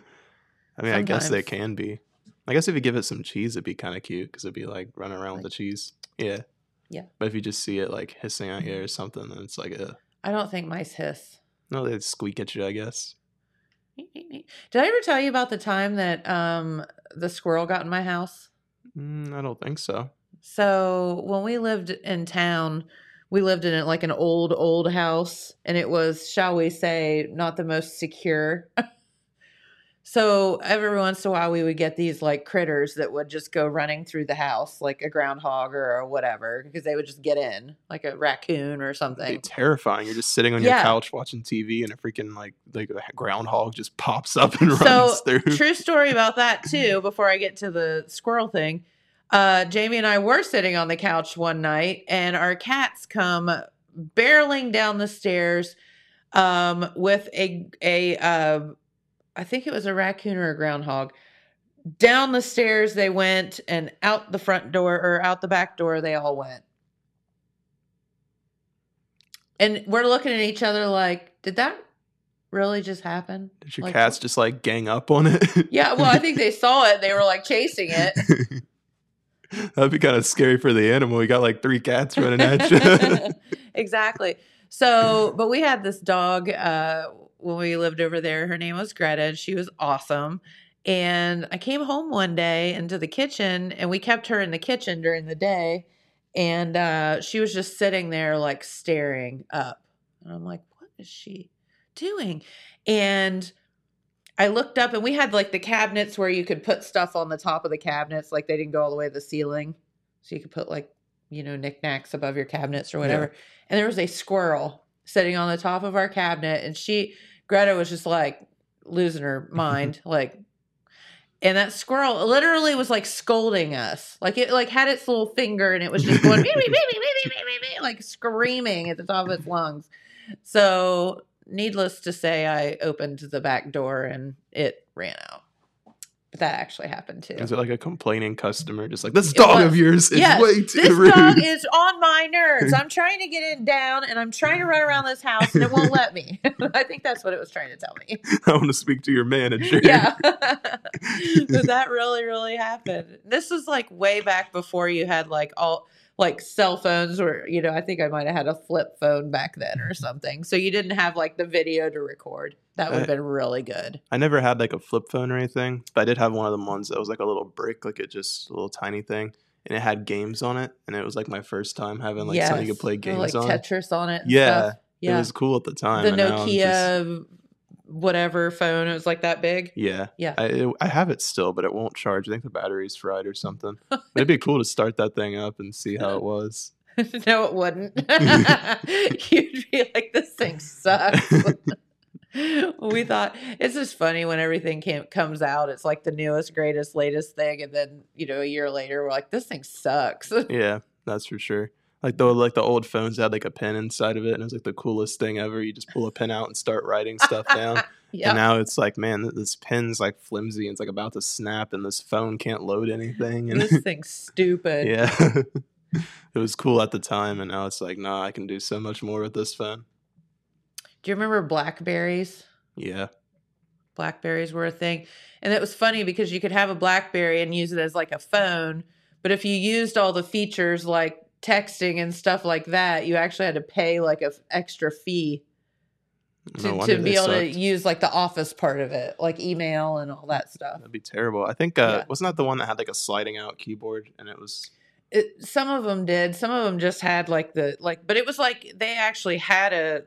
[SPEAKER 4] I mean, I guess they can be. I guess if you give it some cheese, it'd be kind of cute because it'd be like running around with the cheese. Yeah.
[SPEAKER 3] Yeah.
[SPEAKER 4] But if you just see it like hissing at you mm-hmm. or something, then it's like a
[SPEAKER 3] I don't think mice hiss.
[SPEAKER 4] no, they squeak at you. I guess. [laughs]
[SPEAKER 3] Did I ever tell you about the time that um the squirrel got in my house?
[SPEAKER 4] Mm, I don't think so.
[SPEAKER 3] So when we lived in town, we lived in like an old old house, and it was, shall we say, not the most secure. [laughs] so every once in a while, we would get these like critters that would just go running through the house, like a groundhog or whatever, because they would just get in, like a raccoon or
[SPEAKER 4] It'd be
[SPEAKER 3] something.
[SPEAKER 4] terrifying. You're just sitting on
[SPEAKER 3] Yeah.
[SPEAKER 4] your couch watching TV, and a freaking like like a groundhog just pops up and [laughs]
[SPEAKER 3] So
[SPEAKER 4] runs through.
[SPEAKER 3] true story about that too. [laughs] Before I get to the squirrel thing, uh, Jamie and I were sitting on the couch one night, and our cats come barreling down the stairs um, with a a uh, I think it was a raccoon or a groundhog. Down the stairs they went, and out the front door or out the back door they all went. And we're looking at each other like, did that really just happen?
[SPEAKER 4] Did your
[SPEAKER 3] Like,
[SPEAKER 4] cats just like gang up on it? [laughs]
[SPEAKER 3] Yeah, well, I think they saw it. They were like chasing it. [laughs]
[SPEAKER 4] That'd be kind of scary for the animal. You got like three cats running at you. [laughs]
[SPEAKER 3] exactly. So, but we had this dog uh, when we lived over there. Her name was Greta, and she was awesome. And I came home one day into the kitchen, and we kept her in the kitchen during the day. And uh, she was just sitting there, like staring up. And I'm like, what is she doing? And I looked up, and we had like the cabinets where you could put stuff on the top of the cabinets, like they didn't go all the way to the ceiling. So you could put like, you know, knickknacks above your cabinets or whatever. And there was a squirrel sitting on the top of our cabinet, and she, Greta, was just like losing her [laughs] mind, like. And that squirrel literally was like scolding us, like it like had its little finger, and it was just going "Meep, meep, meep, meep, meep, meep, meep, meep," like screaming at the top of its lungs. So, needless to say, I opened the back door and it ran out. That actually happened too.
[SPEAKER 4] Is it like a complaining customer? Just like this dog
[SPEAKER 3] was.
[SPEAKER 4] of yours is
[SPEAKER 3] Yes,
[SPEAKER 4] way too
[SPEAKER 3] this
[SPEAKER 4] rude.
[SPEAKER 3] dog is on my nerves. I'm [laughs] trying to get it down and I'm trying to run around this house and it won't let me. [laughs] I think that's what it was trying to tell me. [laughs]
[SPEAKER 4] I want to speak to your manager.
[SPEAKER 3] Yeah. that really, really happened. This was like way back before you had like all like cell phones or you know, I think I might have had a flip phone back then or mm-hmm. something. So you didn't have like the video to record. That would have been really good.
[SPEAKER 4] I never had like a flip phone or anything, but I did have one of them ones that was like a little brick, like it just a little tiny thing, and it had games on it, and it was like my first time having like something you could play
[SPEAKER 3] Or,
[SPEAKER 4] games
[SPEAKER 3] like
[SPEAKER 4] on.
[SPEAKER 3] Tetris on it.
[SPEAKER 4] Yeah,
[SPEAKER 3] stuff. Yeah.
[SPEAKER 4] It was cool at the time.
[SPEAKER 3] the
[SPEAKER 4] and just-
[SPEAKER 3] Nokia whatever phone. It was like that big.
[SPEAKER 4] yeah,
[SPEAKER 3] Yeah.
[SPEAKER 4] I, I have it still, but it won't charge. I think the battery's fried or something. [laughs] It'd be cool to start that thing up and see how it was. [laughs]
[SPEAKER 3] no, it wouldn't. [laughs] You'd be like, this thing sucks. we thought it's just funny when everything came, comes out. It's like the newest, greatest, latest thing, and then you know, a year later, we're like, this thing sucks.
[SPEAKER 4] Yeah, that's for sure. Like the like the old phones had like a pen inside of it, and it was like the coolest thing ever. You just pull a pen out and start writing stuff [laughs] down.
[SPEAKER 3] yeah,
[SPEAKER 4] And now it's like, man, this pen's like flimsy and it's like about to snap, and this phone can't load anything. And
[SPEAKER 3] this thing's stupid. [laughs]
[SPEAKER 4] yeah, [laughs] it was cool at the time, and now it's like, nah, I can do so much more with this phone.
[SPEAKER 3] Do you remember Blackberries?
[SPEAKER 4] Yeah,
[SPEAKER 3] Blackberries were a thing. And it was funny because you could have a Blackberry and use it as like a phone. But if you used all the features like texting and stuff like that, you actually had to pay like a f- extra fee to,
[SPEAKER 4] wonder
[SPEAKER 3] to be able to use like the office part of it, like email and all that stuff.
[SPEAKER 4] That'd be terrible. I think uh,
[SPEAKER 3] Yeah.
[SPEAKER 4] wasn't that the one that had like a sliding out keyboard, and it was
[SPEAKER 3] It, some of them did. Some of them just had like the like, but it was like they actually had a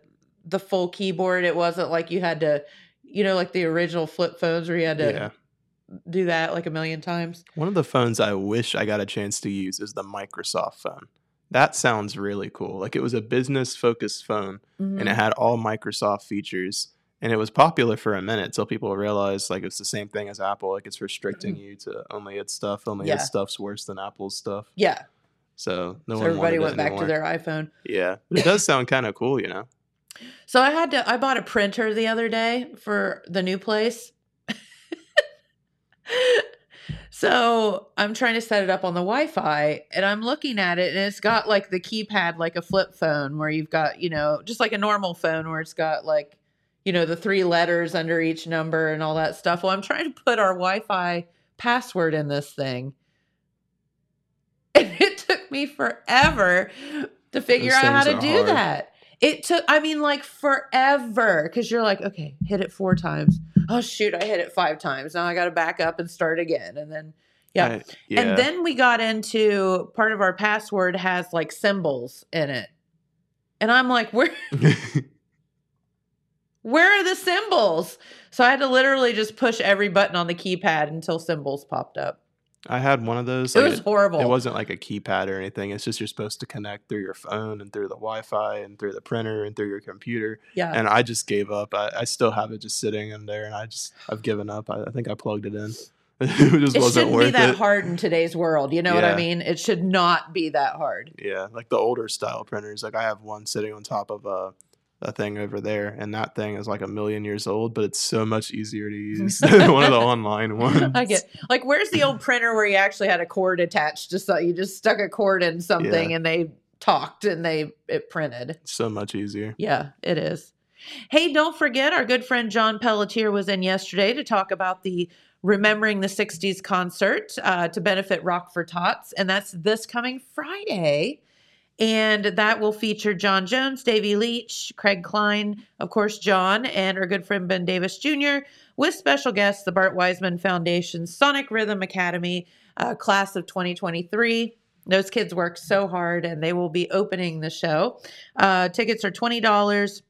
[SPEAKER 3] the full keyboard. It wasn't like you had to, you know, like the original flip phones where you had to
[SPEAKER 4] yeah.
[SPEAKER 3] Do that like a million times.
[SPEAKER 4] One of the phones I wish I got a chance to use is the Microsoft phone. That sounds really cool. Like it was a business focused phone and
[SPEAKER 3] Mhm.
[SPEAKER 4] it had all Microsoft features. And it was popular for a minute till people realized like it's the same thing as Apple. Like it's restricting you to only its stuff. Only
[SPEAKER 3] Mm-hmm. Yeah.
[SPEAKER 4] its stuff's worse than Apple's stuff.
[SPEAKER 3] Yeah.
[SPEAKER 4] So no
[SPEAKER 3] so
[SPEAKER 4] one
[SPEAKER 3] everybody went back
[SPEAKER 4] anymore.
[SPEAKER 3] to their iPhone.
[SPEAKER 4] Yeah, [laughs] but it does sound kind of cool, you know.
[SPEAKER 3] So I had to I bought a printer the other day for the new place. [laughs] so I'm trying to set it up on the Wi-Fi and I'm looking at it and it's got like the keypad like a flip phone where you've got, you know, just like a normal phone where it's got like, you know, the three letters under each number and all that stuff. Well, I'm trying to put our Wi-Fi password in this thing. [laughs] And it took me forever to figure out how to do
[SPEAKER 4] hard.
[SPEAKER 3] that. It took, I mean, like forever because you're like, okay, hit it four times. Oh, shoot, I hit it five times. Now I got to back up and start again. And then, yeah.
[SPEAKER 4] I- yeah.
[SPEAKER 3] And then we got into part of our password has like symbols in it. And I'm like, where, [laughs] where are the symbols? So I had to literally just push every button on the keypad until symbols popped up.
[SPEAKER 4] I had one of those.
[SPEAKER 3] It
[SPEAKER 4] like,
[SPEAKER 3] was horrible.
[SPEAKER 4] It wasn't like a keypad or anything. It's just you're supposed to connect through your phone and through the Wi-Fi and through the printer and through your computer.
[SPEAKER 3] Yeah.
[SPEAKER 4] And I just gave up. I, I still have it just sitting in there, and I just I've given up. I, I think I plugged it in. [laughs] it just
[SPEAKER 3] it
[SPEAKER 4] wasn't
[SPEAKER 3] shouldn't
[SPEAKER 4] worth
[SPEAKER 3] be that
[SPEAKER 4] it.
[SPEAKER 3] hard in today's world. You know what I mean? It should not be that hard.
[SPEAKER 4] Yeah, like the older style printers. Like I have one sitting on top of a a thing over there, and that thing is like a million years old, but it's so much easier to [laughs] use than one of the online ones.
[SPEAKER 3] I get like, where's the old printer where you actually had a cord attached? Just so you just stuck a cord in something
[SPEAKER 4] Yeah.
[SPEAKER 3] and they talked and they it printed.
[SPEAKER 4] so much easier.
[SPEAKER 3] Yeah, it is. Hey, don't forget our good friend John Pelletier was in yesterday to talk about the Remembering the 60s concert uh, to benefit Rock for Tots. And that's this coming Friday. And that will feature John Jones, Davey Leach, Craig Klein, of course, John, and our good friend Ben Davis Jr., with special guests, the Bart Wiseman Foundation Sonic Rhythm Academy, uh, class of 2023. Those kids work so hard and they will be opening the show. Uh, tickets are $20.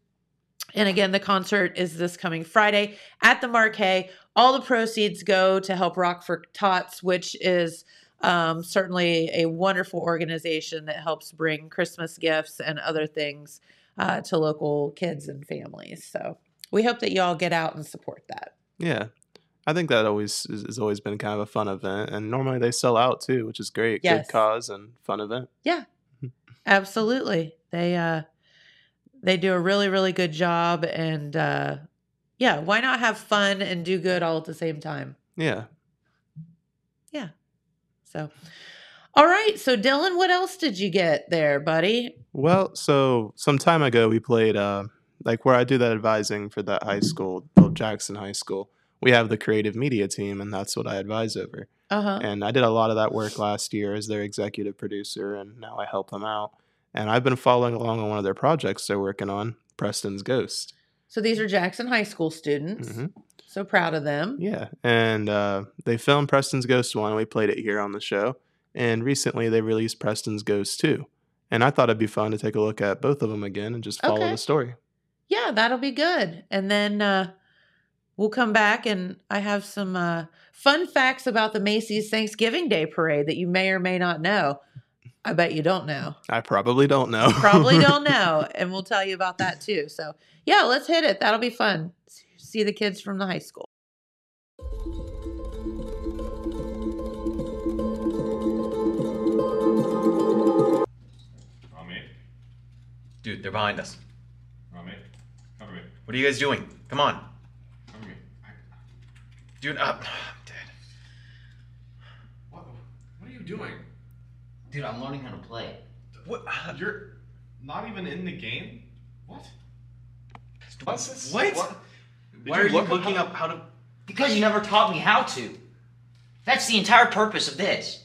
[SPEAKER 3] And again, the concert is this coming Friday at the Marquee. All the proceeds go to help Rock for Tots, which is um, certainly a wonderful organization that helps bring Christmas gifts and other things uh, to local kids and families. So we hope that y'all get out and support that.
[SPEAKER 4] Yeah. I think that always has always been kind of a fun event, and normally they sell out too, which is great.
[SPEAKER 3] Yes.
[SPEAKER 4] Good cause and fun event.
[SPEAKER 3] Yeah, [laughs] absolutely. They uh, they do a really really good job, and uh, yeah, why not have fun and do good all at the same time?
[SPEAKER 4] Yeah.
[SPEAKER 3] Yeah. So, all right. So Dillon, what else did you get there, buddy?
[SPEAKER 4] Well, so some time ago we played uh like where I do that advising for that high school, Bill Jackson High School. We have the creative media team and that's what I advise over.
[SPEAKER 3] Uh huh.
[SPEAKER 4] And I did a lot of that work last year as their executive producer and now I help them out. And I've been following along on one of their projects they're working on, Preston's Ghost.
[SPEAKER 3] So these are Jackson High School students.
[SPEAKER 4] Mhm.
[SPEAKER 3] So proud of them.
[SPEAKER 4] Yeah, and uh, they filmed Preston's Ghost one. We played it here on the show, and recently they released Preston's Ghost two. And I thought it'd be fun to take a look at both of them again and just follow
[SPEAKER 3] Okay.
[SPEAKER 4] the story.
[SPEAKER 3] Yeah, that'll be good. And then uh, we'll come back and I have some uh, fun facts about the Macy's Thanksgiving Day Parade that you may or may not know. I bet you don't know.
[SPEAKER 4] I probably don't know.
[SPEAKER 3] Probably don't [laughs] know. And we'll tell you about that too. So, yeah, let's hit it. That'll be fun. See the kids from the high school.
[SPEAKER 7] On me.
[SPEAKER 8] Dude, they're behind us.
[SPEAKER 7] On me. Cover me.
[SPEAKER 8] What are you guys doing? Come on.
[SPEAKER 7] Cover me. I,
[SPEAKER 8] Dude, uh, I'm dead.
[SPEAKER 7] what, what are you doing?
[SPEAKER 9] Dude, I'm learning how to play.
[SPEAKER 7] What? You're not even in the game? What? What's this?
[SPEAKER 8] What?
[SPEAKER 7] What? Did
[SPEAKER 9] Why are you
[SPEAKER 7] look
[SPEAKER 9] looking up how to? Because you never taught me how to. That's the entire purpose of this.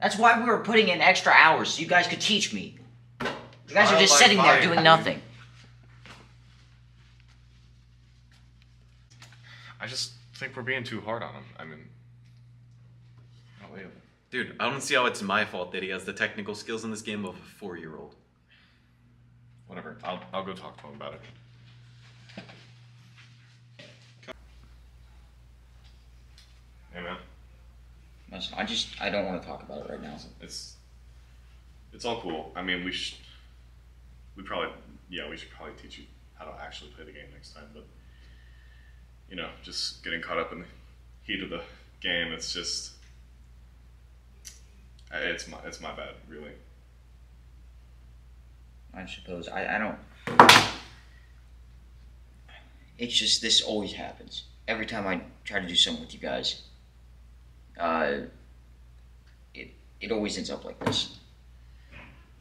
[SPEAKER 9] That's why we were putting in extra hours so you guys could teach me. You guys are just
[SPEAKER 7] by
[SPEAKER 9] sitting there doing
[SPEAKER 7] dude.
[SPEAKER 9] nothing.
[SPEAKER 7] I just think we're being too hard on him. I mean, oh wait.
[SPEAKER 8] Dude, I don't see how it's my fault that he has the technical skills in this game of a four-year-old.
[SPEAKER 7] Whatever. I'll I'll go talk to him about it. Hey man,
[SPEAKER 9] Listen, I just I don't want to talk about it right now.
[SPEAKER 7] it's it's all cool. I mean, we should we probably yeah we should probably teach you how to actually play the game next time. But you know, just getting caught up in the heat of the game, it's just it's my it's my bad, really.
[SPEAKER 9] I suppose I, I don't. It's just this always happens every time I try to do something with you guys. Uh, it it always ends up like this.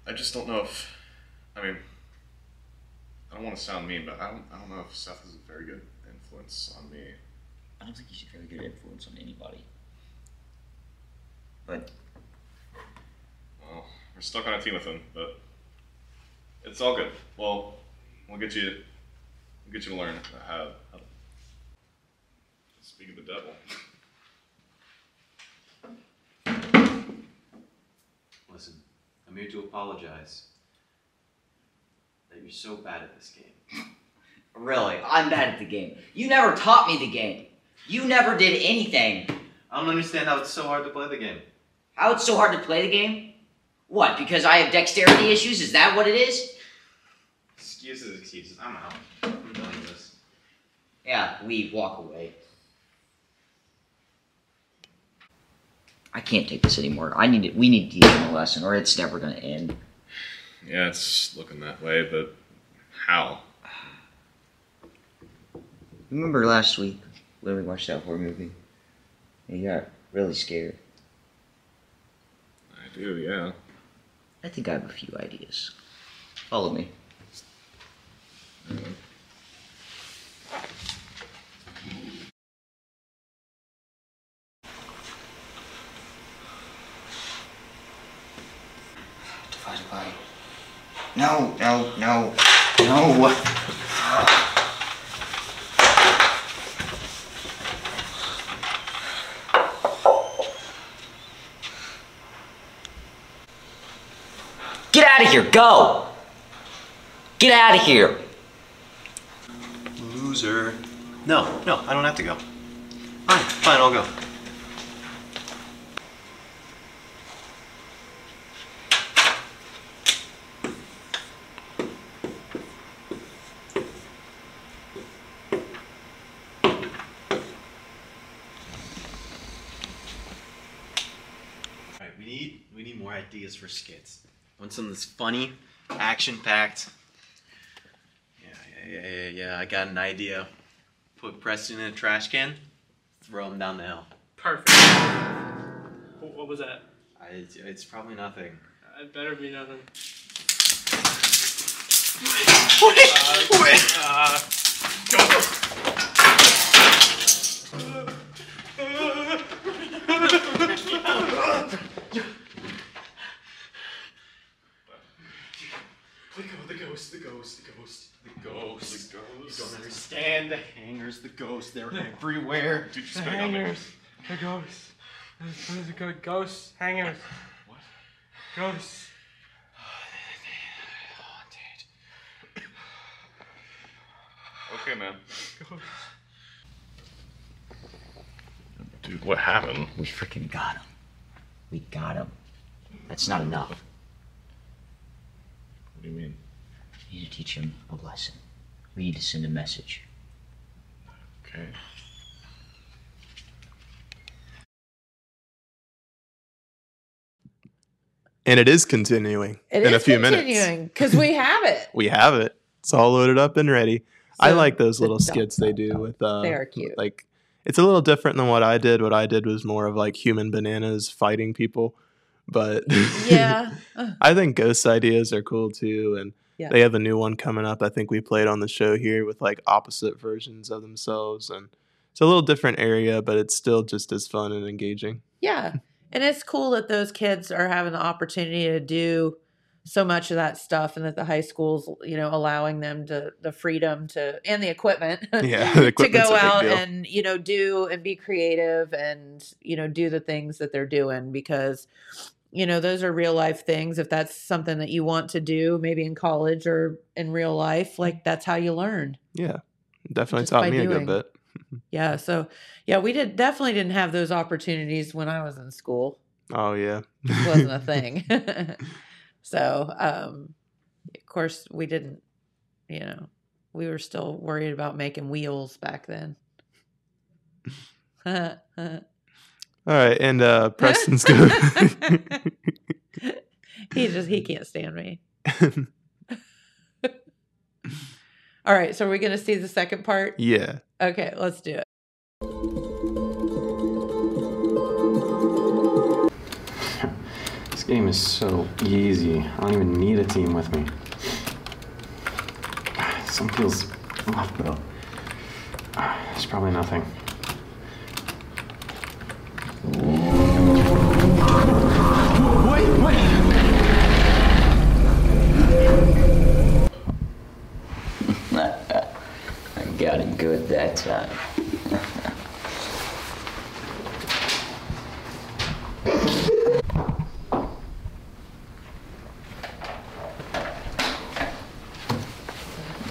[SPEAKER 7] I just don't know if I mean I don't want to sound mean, but I don't I don't know if Seth is a very good influence on me.
[SPEAKER 9] I don't think he's a very good influence on anybody. But
[SPEAKER 7] Well, we're stuck on a team with him, but it's all good. Well, we'll get you we'll get you to learn how, how to speak of the devil. [laughs]
[SPEAKER 8] I'm here to apologize that you're so bad at this game. [laughs]
[SPEAKER 9] really, I'm bad at the game. You never taught me the game. You never did anything.
[SPEAKER 8] I don't understand how it's so hard to play the game.
[SPEAKER 9] How it's so hard to play the game? What? Because I have dexterity issues? Is that what it is?
[SPEAKER 8] Excuses, excuses. I'm out. I'm done with this.
[SPEAKER 9] Yeah, we walk away. I can't take this anymore. I need to, we need to teach him a lesson, or it's never going to end.
[SPEAKER 7] Yeah, it's looking that way, but how?
[SPEAKER 9] Remember last week when we watched that horror movie? And You got really scared.
[SPEAKER 7] I do, yeah.
[SPEAKER 9] I think I have a few ideas. Follow me. No, no, no, no. Get out of here, go! Get out of here!
[SPEAKER 8] Loser. No, no, I don't have to go. Fine, fine, I'll go. Alright, we need we need more ideas for skits. Want something that's funny, action packed. Yeah, yeah, yeah, yeah, yeah. I got an idea. Put Preston in a trash can, throw him down the hill.
[SPEAKER 10] Perfect. What was that?
[SPEAKER 8] I, it's, it's probably nothing.
[SPEAKER 10] It better be nothing. [laughs]
[SPEAKER 8] Wait,
[SPEAKER 10] Uh,
[SPEAKER 8] The ghost, the ghost, the ghost, the ghost, the ghost.
[SPEAKER 7] The ghost.
[SPEAKER 8] You don't understand the hangers, the ghosts, they're everywhere.
[SPEAKER 7] Dude, just
[SPEAKER 10] the
[SPEAKER 7] spit on me.
[SPEAKER 10] hangers. The ghosts. There's the good ghosts. Hangers.
[SPEAKER 7] What?
[SPEAKER 10] Ghosts. [sighs]
[SPEAKER 7] Okay, man.
[SPEAKER 10] Ghosts.
[SPEAKER 7] Dude, what happened?
[SPEAKER 9] We freaking got him. We got him. That's not enough.
[SPEAKER 7] What do you mean?
[SPEAKER 9] We need to teach him a lesson. We need to send a message.
[SPEAKER 7] Okay.
[SPEAKER 4] And it is continuing
[SPEAKER 3] It
[SPEAKER 4] in
[SPEAKER 3] is
[SPEAKER 4] a few minutes.
[SPEAKER 3] continuing because we have it. [laughs]
[SPEAKER 4] We have it. It's all loaded up and ready. I like those little
[SPEAKER 3] dot,
[SPEAKER 4] skits they do
[SPEAKER 3] dot.
[SPEAKER 4] with uh
[SPEAKER 3] They are cute.
[SPEAKER 4] like it's a little different than what I did. What I did was more of like human bananas fighting people. But
[SPEAKER 3] Yeah. [laughs]
[SPEAKER 4] I think ghost ideas are cool too and
[SPEAKER 3] Yeah.
[SPEAKER 4] they have a new one coming up. I think we played on the show here with like opposite versions of themselves and it's a little different area, but it's still just as fun and engaging.
[SPEAKER 3] Yeah. [laughs] And it's cool that those kids are having the opportunity to do so much of that stuff and that the high schools, you know, allowing them to the freedom to and the equipment [laughs]
[SPEAKER 4] Yeah, [laughs] the
[SPEAKER 3] to go out
[SPEAKER 4] deal.
[SPEAKER 3] and, you know, do and be creative and, you know, do the things that they're doing because you know, those are real life things. If that's something that you want to do, maybe in college or in real life, like that's how you learn.
[SPEAKER 4] Yeah. Definitely
[SPEAKER 3] Just
[SPEAKER 4] taught me a good bit. [laughs]
[SPEAKER 3] Yeah. So yeah, we did definitely didn't have those opportunities when I was in school.
[SPEAKER 4] Oh yeah.
[SPEAKER 3] It wasn't a [laughs] thing. [laughs] so um of course we didn't you know, we were still worried about making wheels back then.
[SPEAKER 4] All right, and uh [laughs] Preston's doing [laughs]
[SPEAKER 3] he just he can't stand me. [laughs] All right, so are we going to see the second part?
[SPEAKER 4] Yeah.
[SPEAKER 3] Okay, let's do it.
[SPEAKER 11] This game is so easy. I don't even need a team with me. [sighs] Some feels off, but [sighs] it's probably nothing. Wait, wait!
[SPEAKER 9] I got it good that time.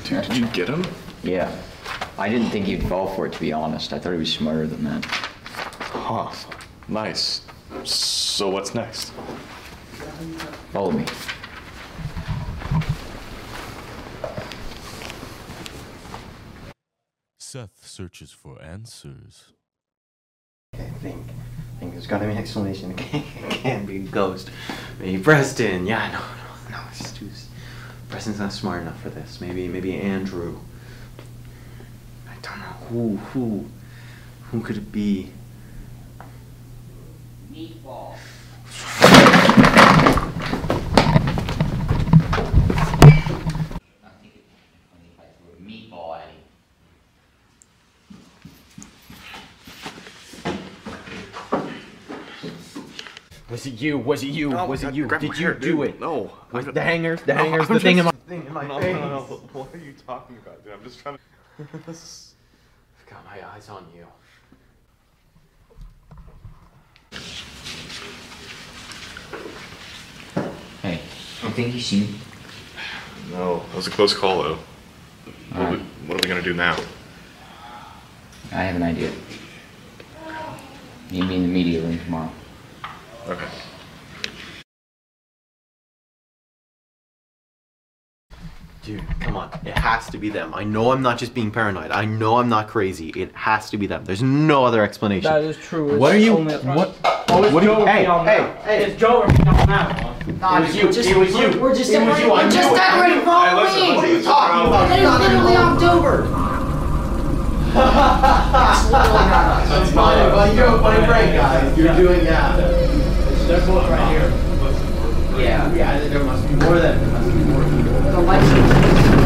[SPEAKER 7] Dude, did you get him?
[SPEAKER 9] Yeah. I didn't think he'd fall for it, to be honest. I thought he was smarter than that.
[SPEAKER 7] Huh. Nice. So what's next?
[SPEAKER 9] Follow me.
[SPEAKER 12] Seth searches for answers.
[SPEAKER 8] I think, I think there's gotta be an explanation. It can't, it can't be a ghost. Maybe Preston. Yeah, no, no, no. It's too. Preston's not smart enough for this. Maybe, maybe Andrew. I don't know who, who, who could it be?
[SPEAKER 9] Meatball. Meatball at.
[SPEAKER 8] Was it you? Was it you?
[SPEAKER 11] No,
[SPEAKER 8] was it you? Did you
[SPEAKER 11] hair,
[SPEAKER 8] do
[SPEAKER 11] dude.
[SPEAKER 8] it?
[SPEAKER 11] No.
[SPEAKER 8] Was the hangers? The
[SPEAKER 11] No,
[SPEAKER 8] hangers?
[SPEAKER 11] I'm
[SPEAKER 8] the thing in my thing in my
[SPEAKER 7] no, [laughs]
[SPEAKER 8] face.
[SPEAKER 7] no, no. What are you talking about, dude? I'm just trying to. [laughs]
[SPEAKER 8] I've got my eyes on you.
[SPEAKER 9] I think you see.
[SPEAKER 7] No, that was a close call, though. What, are we,
[SPEAKER 9] uh.
[SPEAKER 7] what are we gonna do now?
[SPEAKER 9] I have an idea. Meet me in the media room tomorrow.
[SPEAKER 7] Okay.
[SPEAKER 8] Dude, come on. It has to be them. I know I'm not just being paranoid. I know I'm not crazy. It has to be them. There's no other explanation.
[SPEAKER 10] That is true.
[SPEAKER 8] What are you?
[SPEAKER 10] only
[SPEAKER 8] What?
[SPEAKER 10] Oh, it's
[SPEAKER 8] what are you?
[SPEAKER 10] Joe
[SPEAKER 8] Hey, hey, hey!
[SPEAKER 10] It's Joe beyond now.
[SPEAKER 8] It was you.
[SPEAKER 5] Just-
[SPEAKER 8] it was you.
[SPEAKER 5] we're- we're just
[SPEAKER 8] it was you. I
[SPEAKER 5] decorating- we're just decorating for Halloween.
[SPEAKER 8] What are you talking about?
[SPEAKER 5] It
[SPEAKER 8] It's
[SPEAKER 5] is
[SPEAKER 8] not
[SPEAKER 5] literally
[SPEAKER 8] even-
[SPEAKER 5] October.
[SPEAKER 8] That's fine. Well, you're a funny prank, guys. You're doing yeah.
[SPEAKER 10] They're both right here.
[SPEAKER 8] Yeah, yeah. There must be more than. There must be more people.
[SPEAKER 5] The lights.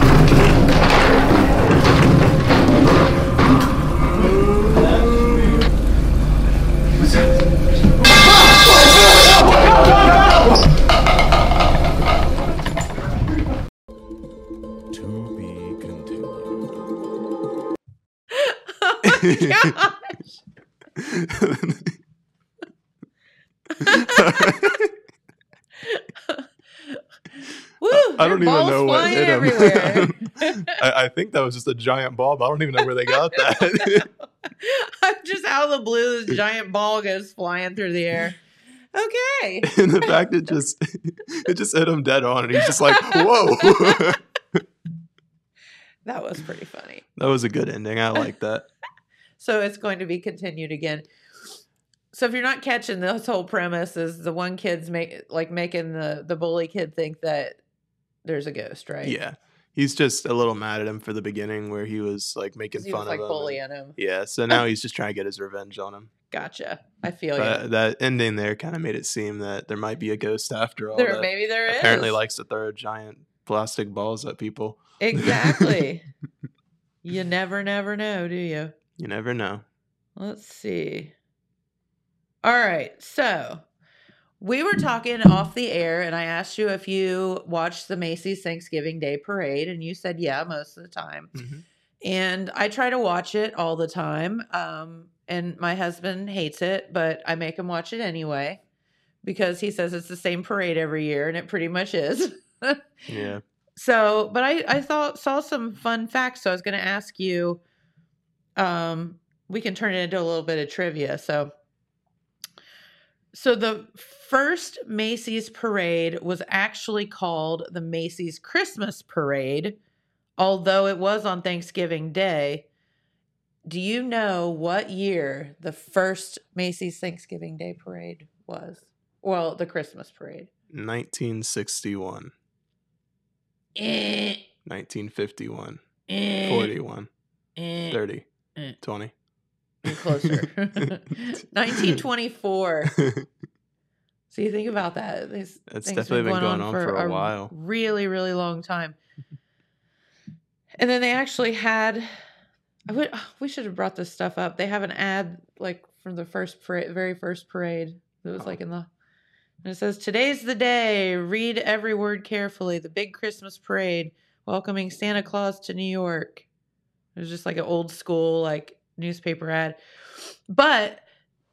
[SPEAKER 4] Know what
[SPEAKER 3] flying
[SPEAKER 4] hit him.
[SPEAKER 3] everywhere. [laughs]
[SPEAKER 4] I, I think that was just a giant ball, but I don't even know where they got that. [laughs]
[SPEAKER 3] just out of the blue, this [laughs] giant ball goes flying through the air. Okay.
[SPEAKER 4] and the fact it just it just hit him dead on, and he's just like, "Whoa!"
[SPEAKER 3] That was pretty funny.
[SPEAKER 4] that was a good ending. I like that.
[SPEAKER 3] So it's going to be continued again. So if you're not catching this whole premise is the one kid's make like making the the bully kid think that there's a ghost, right?
[SPEAKER 4] Yeah, he's just a little mad at him for the beginning, where he was like making
[SPEAKER 3] he
[SPEAKER 4] fun
[SPEAKER 3] was
[SPEAKER 4] of
[SPEAKER 3] like
[SPEAKER 4] him. and-
[SPEAKER 3] bullying him.
[SPEAKER 4] Yeah, so [laughs] now he's just trying to get his revenge on him.
[SPEAKER 3] Gotcha. I feel
[SPEAKER 4] But
[SPEAKER 3] you.
[SPEAKER 4] that ending there kind of made it seem that there might be a ghost after all.
[SPEAKER 3] There maybe there is.
[SPEAKER 4] apparently likes to throw giant plastic balls at people.
[SPEAKER 3] Exactly. [laughs] you never never know, do you?
[SPEAKER 4] You never know.
[SPEAKER 3] Let's see. All right. So we were talking off the air, and I asked you if you watched the Macy's Thanksgiving Day Parade, and you said yeah, most of the time.
[SPEAKER 4] Mhm.
[SPEAKER 3] And I try to watch it all the time. Um, and my husband hates it, but I make him watch it anyway because he says it's the same parade every year, and it pretty much is.
[SPEAKER 4] Yeah. [laughs]
[SPEAKER 3] So, but I I thought saw some fun facts, so I was going to ask you. Um, we can turn it into a little bit of trivia. So, so the first Macy's parade was actually called the Macy's Christmas Parade, although it was on Thanksgiving Day. Do you know what year the first Macy's Thanksgiving Day parade was? Well, the Christmas parade.
[SPEAKER 4] 1961,
[SPEAKER 3] Eh,
[SPEAKER 4] 1951,
[SPEAKER 3] eh,
[SPEAKER 4] 41,
[SPEAKER 3] eh.
[SPEAKER 4] 30,
[SPEAKER 3] Eh.
[SPEAKER 4] 20.
[SPEAKER 3] You're closer. [laughs] [laughs] 1924. [laughs] So you think about that. These things
[SPEAKER 4] definitely been going on for a while.
[SPEAKER 3] Really, really long time. [laughs] And then they actually had. I would. Oh, we should have brought this stuff up. They have an ad like from the first parade, very first parade. It was like oh. in the. And it says, "Today's the day. Read every word carefully. The big Christmas parade welcoming Santa Claus to New York." It was just like an old school like newspaper ad. But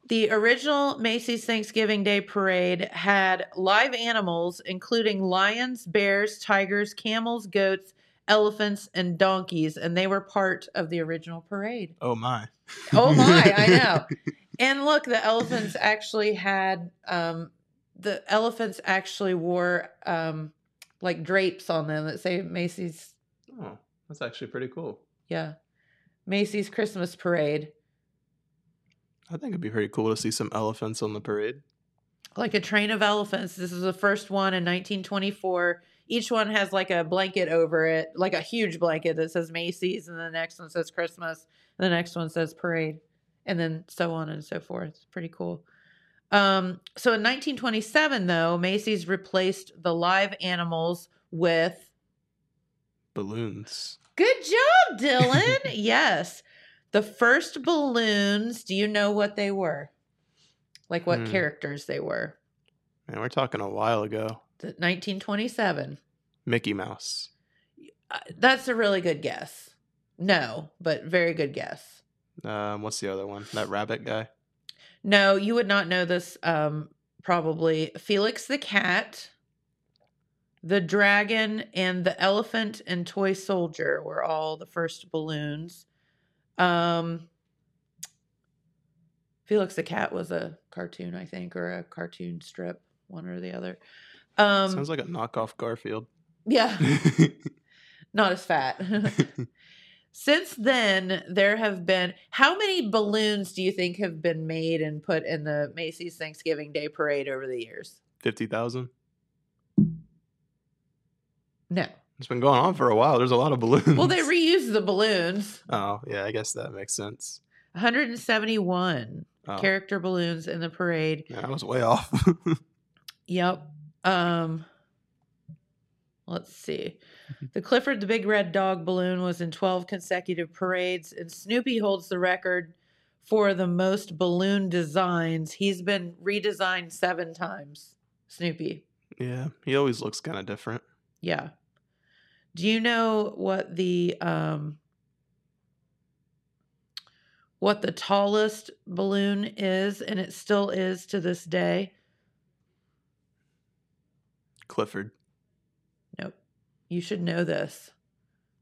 [SPEAKER 3] the original Macy's Thanksgiving Day parade had live animals, including lions, bears, tigers, camels, goats, elephants, and donkeys, and they were part of the original parade.
[SPEAKER 4] Oh my.
[SPEAKER 3] Oh my, I [laughs] know. And look, the elephants actually had um the elephants actually wore um like drapes on them that say Macy's
[SPEAKER 4] Oh, that's actually pretty cool.
[SPEAKER 3] yeah. Macy's Christmas parade.
[SPEAKER 4] I think it'd be pretty cool to see some elephants on the parade.
[SPEAKER 3] like a train of elephants. This is the first one in 1924. Each one has like a blanket over it, like a huge blanket that says Macy's, and the next one says Christmas, and the next one says parade, and then so on and so forth. It's pretty cool. Um, so in 1927, though, Macy's replaced the live animals with
[SPEAKER 4] Balloons.
[SPEAKER 3] Good job, Dillon. [laughs] yes. The first balloons, do you know what they were? Like what
[SPEAKER 4] Hmm.
[SPEAKER 3] characters they were?
[SPEAKER 4] Man, we're talking a while ago.
[SPEAKER 3] 1927.
[SPEAKER 4] Mickey Mouse.
[SPEAKER 3] Uh, That's a really good guess. No, but very good guess.
[SPEAKER 4] Um, what's the other one? That rabbit guy.
[SPEAKER 3] No, you would not know this. Um, probably Felix the cat, the dragon, and the elephant and toy soldier were all the first balloons. Um, Felix the cat was a cartoon, I think, or a cartoon strip, one or the other. Um,
[SPEAKER 4] Sounds like a knockoff Garfield.
[SPEAKER 3] yeah, [laughs] not as fat. [laughs] Since then, there have been how many balloons do you think have been made and put in the Macy's Thanksgiving Day Parade over the years?
[SPEAKER 4] Fifty thousand.
[SPEAKER 3] No.
[SPEAKER 4] It's been going on for a while. There's a lot of balloons.
[SPEAKER 3] Well, they reuse the balloons.
[SPEAKER 4] oh yeah, I guess that makes sense.
[SPEAKER 3] 171
[SPEAKER 4] Oh.
[SPEAKER 3] character balloons in the parade.
[SPEAKER 4] Yeah, I was way off. [laughs]
[SPEAKER 3] Yep. Um let's see. The Clifford the Big Red Dog balloon was in 12 consecutive parades and Snoopy holds the record for the most balloon designs. He's been redesigned 7 times. Snoopy.
[SPEAKER 4] yeah, he always looks kind of different.
[SPEAKER 3] Yeah. Do you know what the um what the tallest balloon is and it still is to this day?
[SPEAKER 4] Clifford.
[SPEAKER 3] Nope. You should know this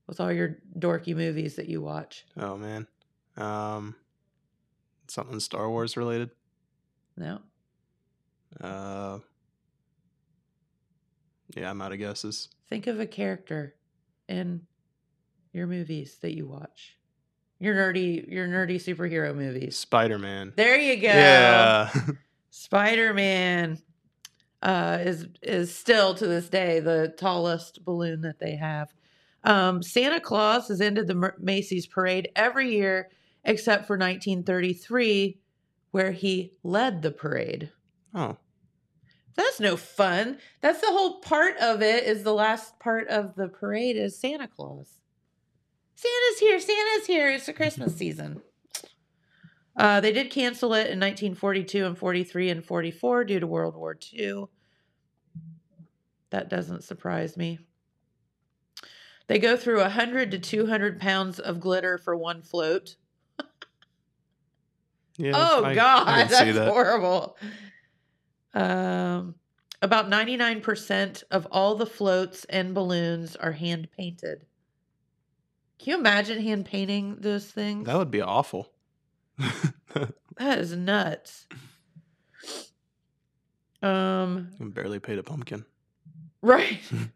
[SPEAKER 3] with all your dorky movies that you watch.
[SPEAKER 4] Oh man. Um, something Star Wars related.
[SPEAKER 3] No.
[SPEAKER 4] Uh, yeah, I'm out of guesses.
[SPEAKER 3] Think of a character in your movies that you watch. Your nerdy your nerdy superhero movies.
[SPEAKER 4] Spider Man.
[SPEAKER 3] There you go.
[SPEAKER 4] Yeah. [laughs]
[SPEAKER 3] Spider-Man uh, is is still to this day the tallest balloon that they have. Um, Santa Claus has ended the Macy's parade every year except for 1933, where he led the parade.
[SPEAKER 4] oh,
[SPEAKER 3] That's no fun. That's the whole part of it. Is the last part of the parade is Santa Claus. Santa's here. Santa's here. It's the Christmas season. Uh, they did cancel it in 1942 and 43 and 44 due to World War II. That doesn't surprise me. They go through 100 to 200 pounds of glitter for one float.
[SPEAKER 4] yeah.
[SPEAKER 3] oh
[SPEAKER 4] I- I
[SPEAKER 3] God,
[SPEAKER 4] see
[SPEAKER 3] that's
[SPEAKER 4] that.
[SPEAKER 3] horrible. Um, about 99% of all the floats and balloons are hand painted. Can you imagine hand painting those things?
[SPEAKER 4] That would be awful. [laughs]
[SPEAKER 3] That is nuts. Um,
[SPEAKER 4] I barely paid a pumpkin.
[SPEAKER 3] right. [laughs]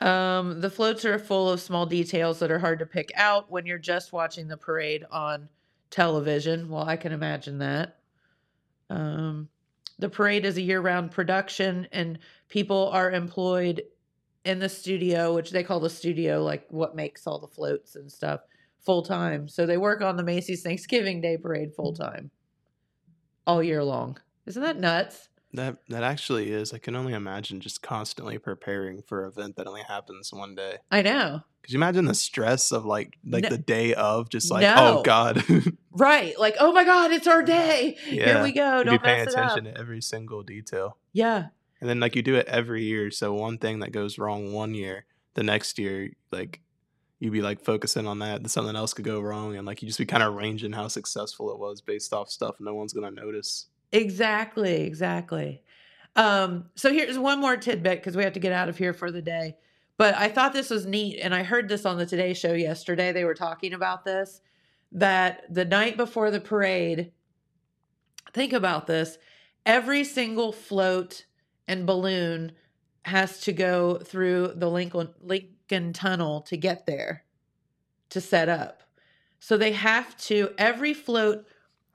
[SPEAKER 3] [laughs] um, the floats are full of small details that are hard to pick out when you're just watching the parade on television. Well, I can imagine that. Um, the parade is a year-round production, and people are employed in the studio, which they call the studio, like what makes all the floats and stuff, full time. So they work on the Macy's Thanksgiving Day Parade full time, all year long. Isn't that nuts?
[SPEAKER 4] That that actually is. I can only imagine just constantly preparing for an event that only happens one day.
[SPEAKER 3] I know.
[SPEAKER 4] Could you imagine the stress of like like
[SPEAKER 3] No.
[SPEAKER 4] the day of just like
[SPEAKER 3] No.
[SPEAKER 4] oh god [laughs]
[SPEAKER 3] Right. Like, oh my God, it's our day. Here we go.
[SPEAKER 4] You'd
[SPEAKER 3] Don't
[SPEAKER 4] be paying
[SPEAKER 3] mess it up.
[SPEAKER 4] attention to every single detail.
[SPEAKER 3] Yeah.
[SPEAKER 4] And then like you do it every year. So one thing that goes wrong one year, the next year, like you'd be like focusing on that. Something else could go wrong, and like you just be kind of ranging how successful it was based off stuff no one's gonna notice.
[SPEAKER 3] Exactly, exactly. Um, so here's one more tidbit because we have to get out of here for the day. But I thought this was neat, and I heard this on the Today Show yesterday. They were talking about this that the night before the parade, think about this every single float and balloon has to go through the Lincoln, Lincoln Tunnel to get there to set up. So they have to, every float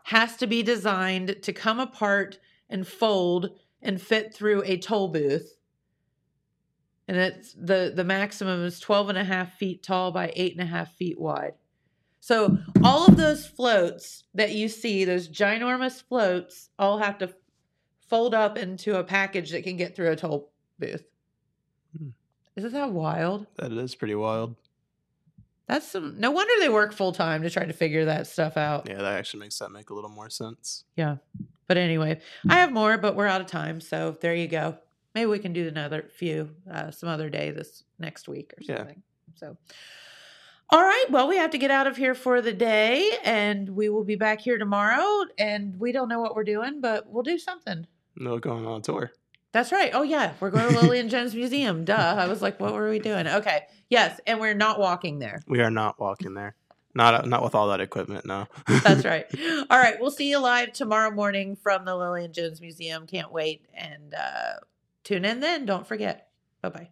[SPEAKER 3] has to be designed to come apart and fold and fit through a toll booth. And it's the, the maximum is 12 and a half feet tall by eight and a half feet wide. So all of those floats that you see, those ginormous floats, all have to fold up into a package that can get through a toll booth.
[SPEAKER 4] Hmm.
[SPEAKER 3] Isn't that wild?
[SPEAKER 4] That is pretty wild.
[SPEAKER 3] That's some no wonder they work full time to try to figure that stuff out.
[SPEAKER 4] Yeah, that actually makes that make a little more sense.
[SPEAKER 3] Yeah. But anyway, I have more, but we're out of time. So there you go. Maybe we can do another few uh, some other day this next week or
[SPEAKER 4] Yeah.
[SPEAKER 3] something. So, all right. Well, we have to get out of here for the day, and we will be back here tomorrow. And we don't know what we're doing, but we'll do something.
[SPEAKER 4] No going on tour.
[SPEAKER 3] That's right. Oh yeah, we're going to Lillian Jones Museum. Duh. I was like, what were we doing? Okay. Yes, and we're not walking there.
[SPEAKER 4] We are not walking there. Not not with all that equipment. No.
[SPEAKER 3] That's right. [laughs] All right, we'll see you live tomorrow morning from the Lillian Jones Museum. Can't wait and uh, tune in then. Don't forget. Bye bye.